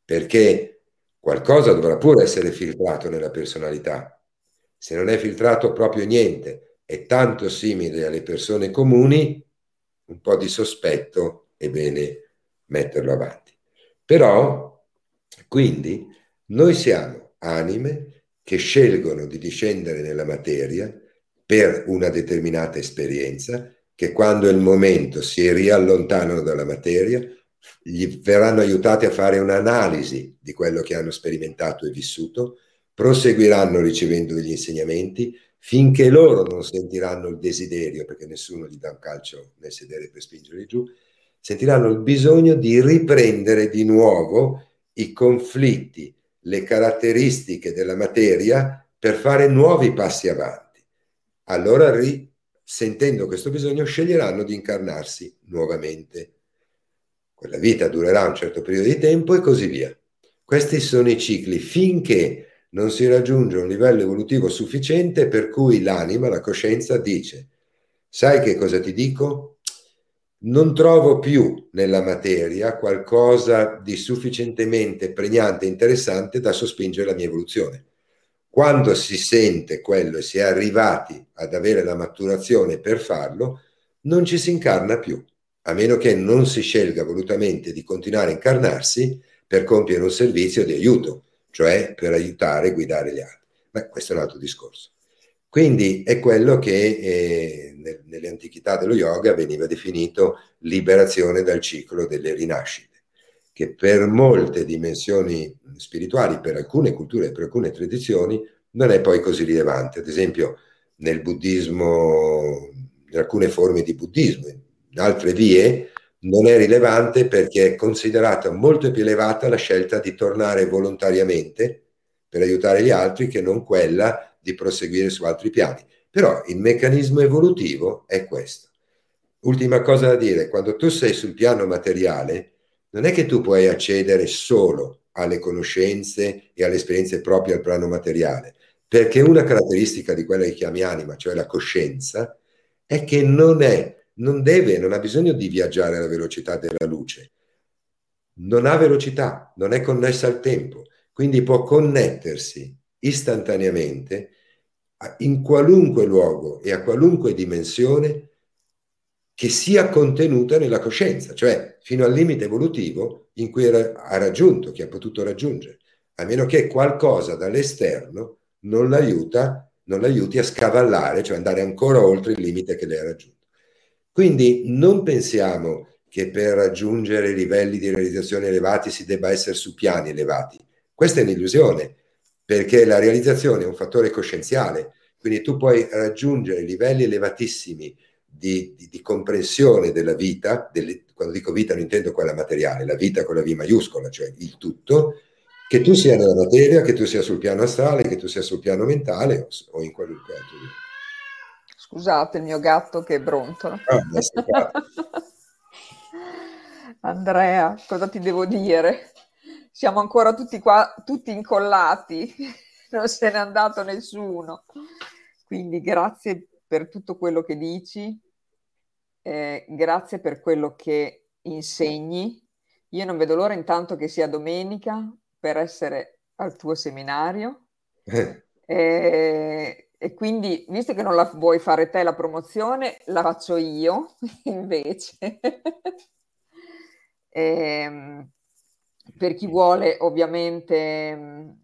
perché qualcosa dovrà pure essere filtrato nella personalità. Se non è filtrato proprio niente, è tanto simile alle persone comuni, un po' di sospetto è bene metterlo avanti. Però, quindi, noi siamo anime che scelgono di discendere nella materia per una determinata esperienza, che quando è il momento si riallontanano dalla materia, gli verranno aiutati a fare un'analisi di quello che hanno sperimentato e vissuto, proseguiranno ricevendo degli insegnamenti finché loro non sentiranno il desiderio, perché nessuno gli dà un calcio nel sedere per spingerli giù, sentiranno il bisogno di riprendere di nuovo i conflitti, le caratteristiche della materia per fare nuovi passi avanti. Allora, sentendo questo bisogno, sceglieranno di incarnarsi nuovamente. Quella vita durerà un certo periodo di tempo e così via. Questi sono i cicli finché non si raggiunge un livello evolutivo sufficiente per cui l'anima, la coscienza dice, sai che cosa ti dico? non trovo più nella materia qualcosa di sufficientemente pregnante e interessante da sospingere la mia evoluzione. Quando si sente quello e si è arrivati ad avere la maturazione per farlo, non ci si incarna più, a meno che non si scelga volutamente di continuare a incarnarsi per compiere un servizio di aiuto, cioè per aiutare e guidare gli altri. Ma questo è un altro discorso. Quindi è quello che eh, nel, nelle antichità dello yoga veniva definito liberazione dal ciclo delle rinascite, che per molte dimensioni spirituali, per alcune culture per alcune tradizioni, non è poi così rilevante. Ad esempio, nel buddismo, in alcune forme di buddismo, in altre vie, non è rilevante perché è considerata molto più elevata la scelta di tornare volontariamente per aiutare gli altri che non quella di proseguire su altri piani. Però il meccanismo evolutivo è questo. Ultima cosa da dire, quando tu sei sul piano materiale, non è che tu puoi accedere solo alle conoscenze e alle esperienze proprie al piano materiale, perché una caratteristica di quella che chiami anima, cioè la coscienza, è che non è, non deve, non ha bisogno di viaggiare alla velocità della luce. Non ha velocità, non è connessa al tempo, quindi può connettersi istantaneamente in qualunque luogo e a qualunque dimensione che sia contenuta nella coscienza, cioè fino al limite evolutivo in cui ha raggiunto, che ha potuto raggiungere, a meno che qualcosa dall'esterno non l'aiuta, non l'aiuti a scavallare, cioè andare ancora oltre il limite che lei ha raggiunto. Quindi non pensiamo che per raggiungere livelli di realizzazione elevati si debba essere su piani elevati. Questa è un'illusione perché la realizzazione è un fattore coscienziale, quindi tu puoi raggiungere livelli elevatissimi di, di, di comprensione della vita, delle, quando dico vita non intendo quella materiale, la vita con la V maiuscola, cioè il tutto, che tu sia nella materia, che tu sia sul piano astrale, che tu sia sul piano mentale o, o in qualunque altro. Scusate il mio gatto che brontola. Ah, Andrea, cosa ti devo dire? siamo ancora tutti qua, tutti incollati, non se n'è andato nessuno. Quindi grazie per tutto quello che dici, eh, grazie per quello che insegni. Io non vedo l'ora intanto che sia domenica per essere al tuo seminario. Eh. E, e quindi, visto che non la vuoi fare te la promozione, la faccio io invece. e, ehm, per chi vuole ovviamente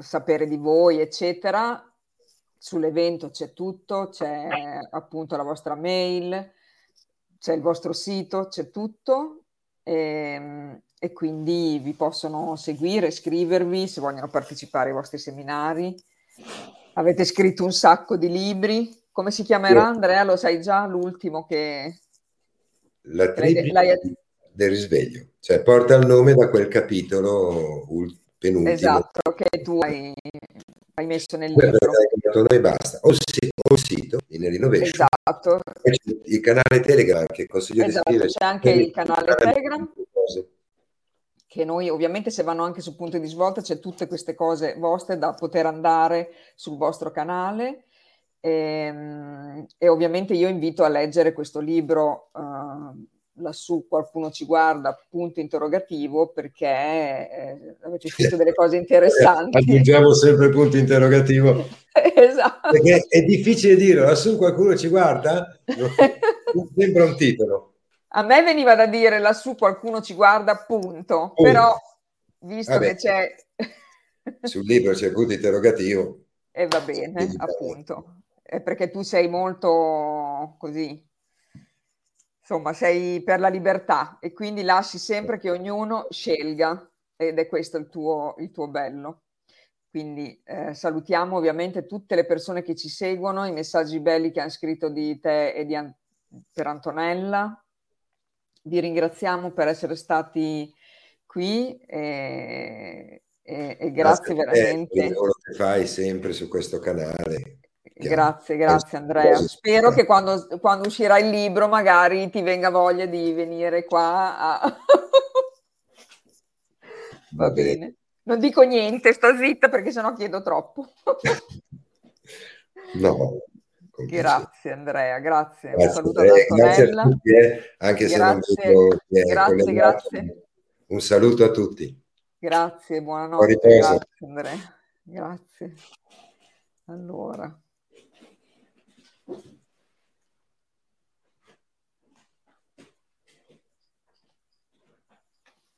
sapere di voi, eccetera, sull'evento c'è tutto, c'è appunto la vostra mail, c'è il vostro sito, c'è tutto e, ehm, e, quindi vi possono seguire, scrivervi se vogliono partecipare ai vostri seminari. Avete scritto un sacco di libri. Come si chiamerà Andrea? Lo sai già l'ultimo che... La tribu del risveglio, cioè porta il nome da quel capitolo penultimo. Esatto, che tu hai, hai messo nel libro. E basta. O, si, o il sito in Renovation. Esatto. Il canale Telegram che consiglio esatto, di scrivere. C'è anche il canale Telegram. Che noi ovviamente se vanno anche su punti di svolta c'è tutte queste cose vostre da poter andare sul vostro canale. E, ehm, e ovviamente io invito a leggere questo libro uh, lassù qualcuno ci guarda, punto interrogativo, perché eh, avete scritto delle cose interessanti. Aggiungiamo sempre punto interrogativo. esatto. Perché è difficile dire, lassù qualcuno ci guarda? Sembra un titolo. A me veniva da dire lassù qualcuno ci guarda, punto. punto. Però, visto Vabbè. che c'è... Sul libro c'è il punto interrogativo. E va bene, appunto. È perché tu sei molto così insomma, sei per la libertà e quindi lasci sempre che ognuno scelga ed è questo il tuo, il tuo bello. Quindi eh, salutiamo ovviamente tutte le persone che ci seguono, i messaggi belli che hanno scritto di te e di An- per Antonella. Vi ringraziamo per essere stati qui e, e, e grazie, grazie veramente. Per il lavoro che fai sempre su questo canale. Grazie, grazie Andrea. Spero che quando, quando, uscirà il libro magari ti venga voglia di venire qua. A... Va bene. Non dico niente, sto zitta perché sennò chiedo troppo. no. Grazie Andrea, grazie. grazie Un saluto Andrea, ad Antonella. A tutti, eh, anche se grazie, non vedo grazie, grazie. Un saluto a tutti. Grazie, buonanotte. Grazie Andrea. Grazie. Allora.